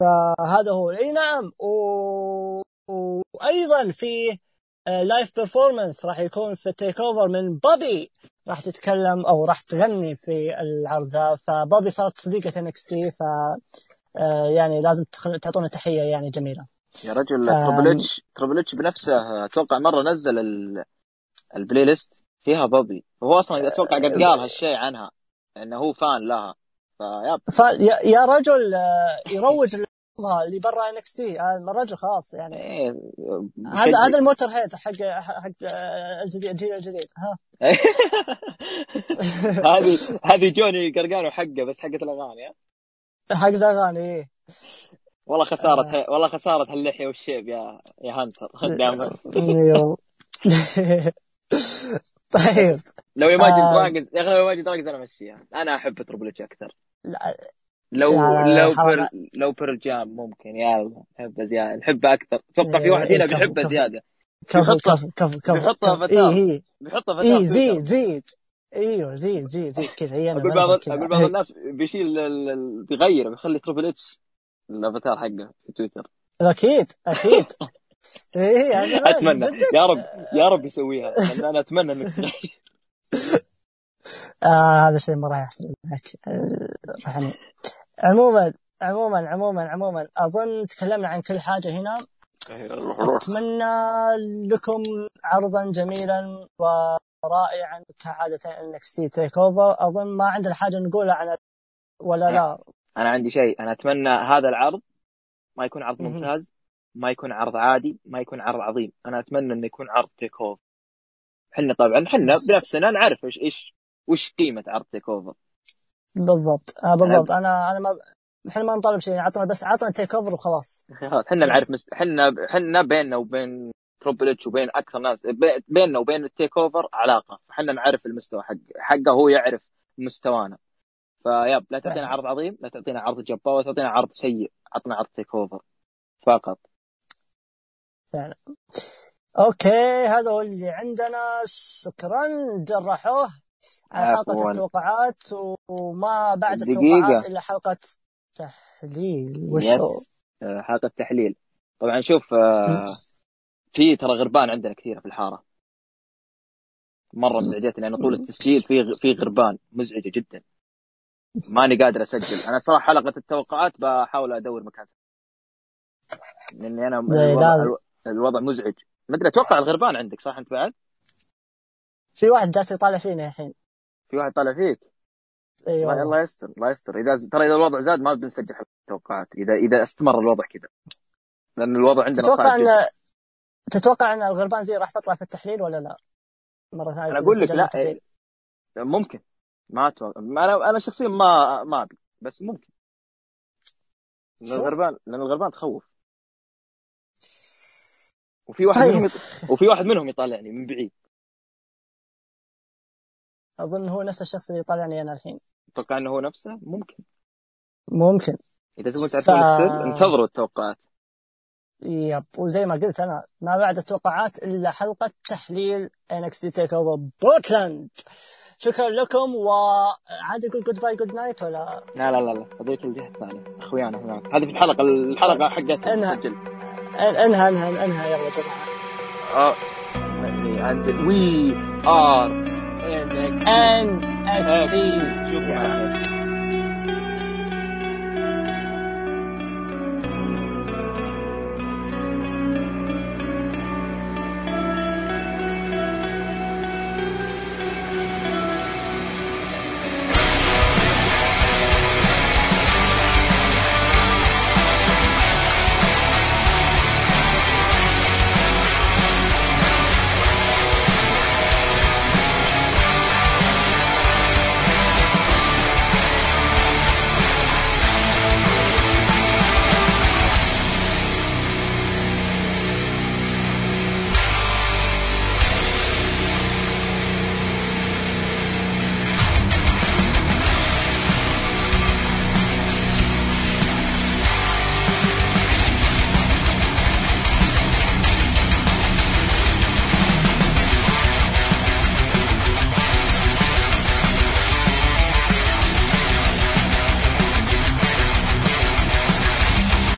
Speaker 1: فهذا هو. إي نعم. و... وأيضا في live performance راح يكون في TakeOver من بوبي راح تتكلم أو راح تغني في العرض ذا فبوبي صارت صديقة NXT ف آه، يعني لازم تعطونا تحية يعني جميلة.
Speaker 2: يا رجل. Triple H Triple H بنفسه أتوقع مرة نزل ال- ال playlist فيها بوبي وهو أصلا أتوقع قد قال هالشيء عنها إنه هو fan لها. ف yep
Speaker 1: ف يا يا رجل آه، يروج اللي برا NXT. الرجل خلاص يعني.
Speaker 2: إيه،
Speaker 1: هذا. هذا ال Motörhead حق حق آه، الجديد الجيل الجديد. ها.
Speaker 2: هذه هذه جوني قرقانو حقه بس حقت الأغاني؟
Speaker 1: حق الاغاني إيه.
Speaker 2: والله خسارة
Speaker 1: آه.
Speaker 2: والله خسارة هاللحيه والشيب يا يا هانتر. دائما
Speaker 1: أيوه. طيب.
Speaker 2: لو Imagine
Speaker 1: آه.
Speaker 2: Dragons يا أخي لو Imagine Dragons أنا امشيها أنا أحب Triple H أكثر.
Speaker 1: لا.
Speaker 2: لو
Speaker 1: لا، لا،
Speaker 2: لو. Pearl لو Pearl Jam ممكن. يلا احبه زياده نحبه أكثر. أتوقع في
Speaker 1: إيه،
Speaker 2: واحد هنا بيحبه. زياده
Speaker 1: كفو
Speaker 2: بيحطها-
Speaker 1: كفو كفو كفو
Speaker 2: بيحطها. فتاة.
Speaker 1: اي اي
Speaker 2: بيحطه فتاة
Speaker 1: اي
Speaker 2: تويتر.
Speaker 1: زيد زيد. إيوه زيد زيد زيد كذا. هي
Speaker 2: أقول بعض أقول بعض الناس بيشيل بيغير بيخلي Triple H ال avatar حقه في تويتر.
Speaker 1: أكيد أكيد. إيه هذا
Speaker 2: أتمنى.
Speaker 1: جداً.
Speaker 2: يا رب يا رب يسويها. أنا أتمنى إنك
Speaker 1: آه هذا شيء مره يحصل معك. آه، يعني عموما عموما عموما عموما أظن تكلمنا عن كل حاجة هنا. أتمنى لكم عرضا جميلا ورائعا كعادة NXT TakeOver أظن ما عندنا حاجة نقولها عن ولا لا؟
Speaker 2: أنا عندي شيء. أنا أتمنى هذا العرض ما يكون عرض
Speaker 1: مهم.
Speaker 2: ممتاز. ما يكون عرض عادي ما يكون عرض عظيم. أنا أتمنى إنه يكون عرض TakeOver إحنا طبعا
Speaker 1: إحنا.
Speaker 2: بنفسنا نعرف إيش إيش وش قيمة عرض TakeOver
Speaker 1: بالضبط. آه بالضبط. أنا أنا ما إحنا ما نطالب شيء عطنا بس عطنا TakeOver وخلاص.
Speaker 2: خلاص إحنا نعرف. إحنا إحنا بيننا وبين Triple H وبين أكثر ناس بي- بيننا وبين ال TakeOver علاقة. إحنا نعرف المستوى حق حقه هو يعرف مستوانا. ف yep لا تعطينا. عرض عظيم لا تعطينا عرض جبار ولا تعطينا عرض سيء. عطنا عرض TakeOver فقط.
Speaker 1: أوكي هذا هو اللي عندنا. شكرا جرحوه على
Speaker 2: حلقة.
Speaker 1: التوقعات وما بعد
Speaker 2: دقيقة.
Speaker 1: التوقعات إلا حلقة تحليل وشو
Speaker 2: آه، حلقة تحليل. طبعا شوف آه، في ترى غربان عندنا كثيرة في الحارة. مرة مزعجتني لأنه طول التسجيل في في غربان مزعجة جدا. ماني قادر أسجل. أنا صراحة حلقة التوقعات بحاول أدور مكان. لأني أنا
Speaker 1: لا،
Speaker 2: الوضع. الوضع مزعج. ما أدري أتوقع الغربان عندك صح؟ أنت بعد؟
Speaker 1: في واحد جالس يطالع فينا الحين.
Speaker 2: في واحد طالع فيك؟
Speaker 1: إي
Speaker 2: الله يستر الله يستر. إذا ترى إذا الوضع زاد ما بنسجل حلقه التوقعات. اذا إذا استمر الوضع كذا. لأن الوضع عندنا
Speaker 1: تتوقع
Speaker 2: صعب جدا.
Speaker 1: ان تتوقع إن الغربان ذي راح تطلع في التحليل ولا لا؟ مرة ثانية
Speaker 2: أنا أقول لك لا
Speaker 1: التحليل.
Speaker 2: ممكن. ما أتوقع. أنا أنا شخصيا ما ما أبي بس ممكن.
Speaker 1: لأن.
Speaker 2: الغربان لأن الغربان تخوف. وفي واحد
Speaker 1: طيب.
Speaker 2: منهم يط... وفي واحد منهم يطالعني من بعيد.
Speaker 1: أظن هو نفس الشخص اللي يطالعني أنا الحين.
Speaker 2: أتوقع إنه هو نفسه؟ ممكن.
Speaker 1: ممكن.
Speaker 2: إذا تبغون تعرفون
Speaker 1: ف-
Speaker 2: السر انتظروا التوقعات.
Speaker 1: yep وزي ما قلت أنا ما بعد التوقعات إلا حلقة تحليل NXT TakeOver بورتلاند شكرا لكم وعاد يقول goodbye good night ولا؟
Speaker 2: لا لا لا لا. هذيك الجهة الثانية. أخويانا هناك. هذه في الحلقة الحلقة حقت
Speaker 1: إنها-
Speaker 2: نسجل
Speaker 1: انهى انهى أنهى. يلا جماعة
Speaker 2: آه. and we are
Speaker 1: NXT
Speaker 2: شوف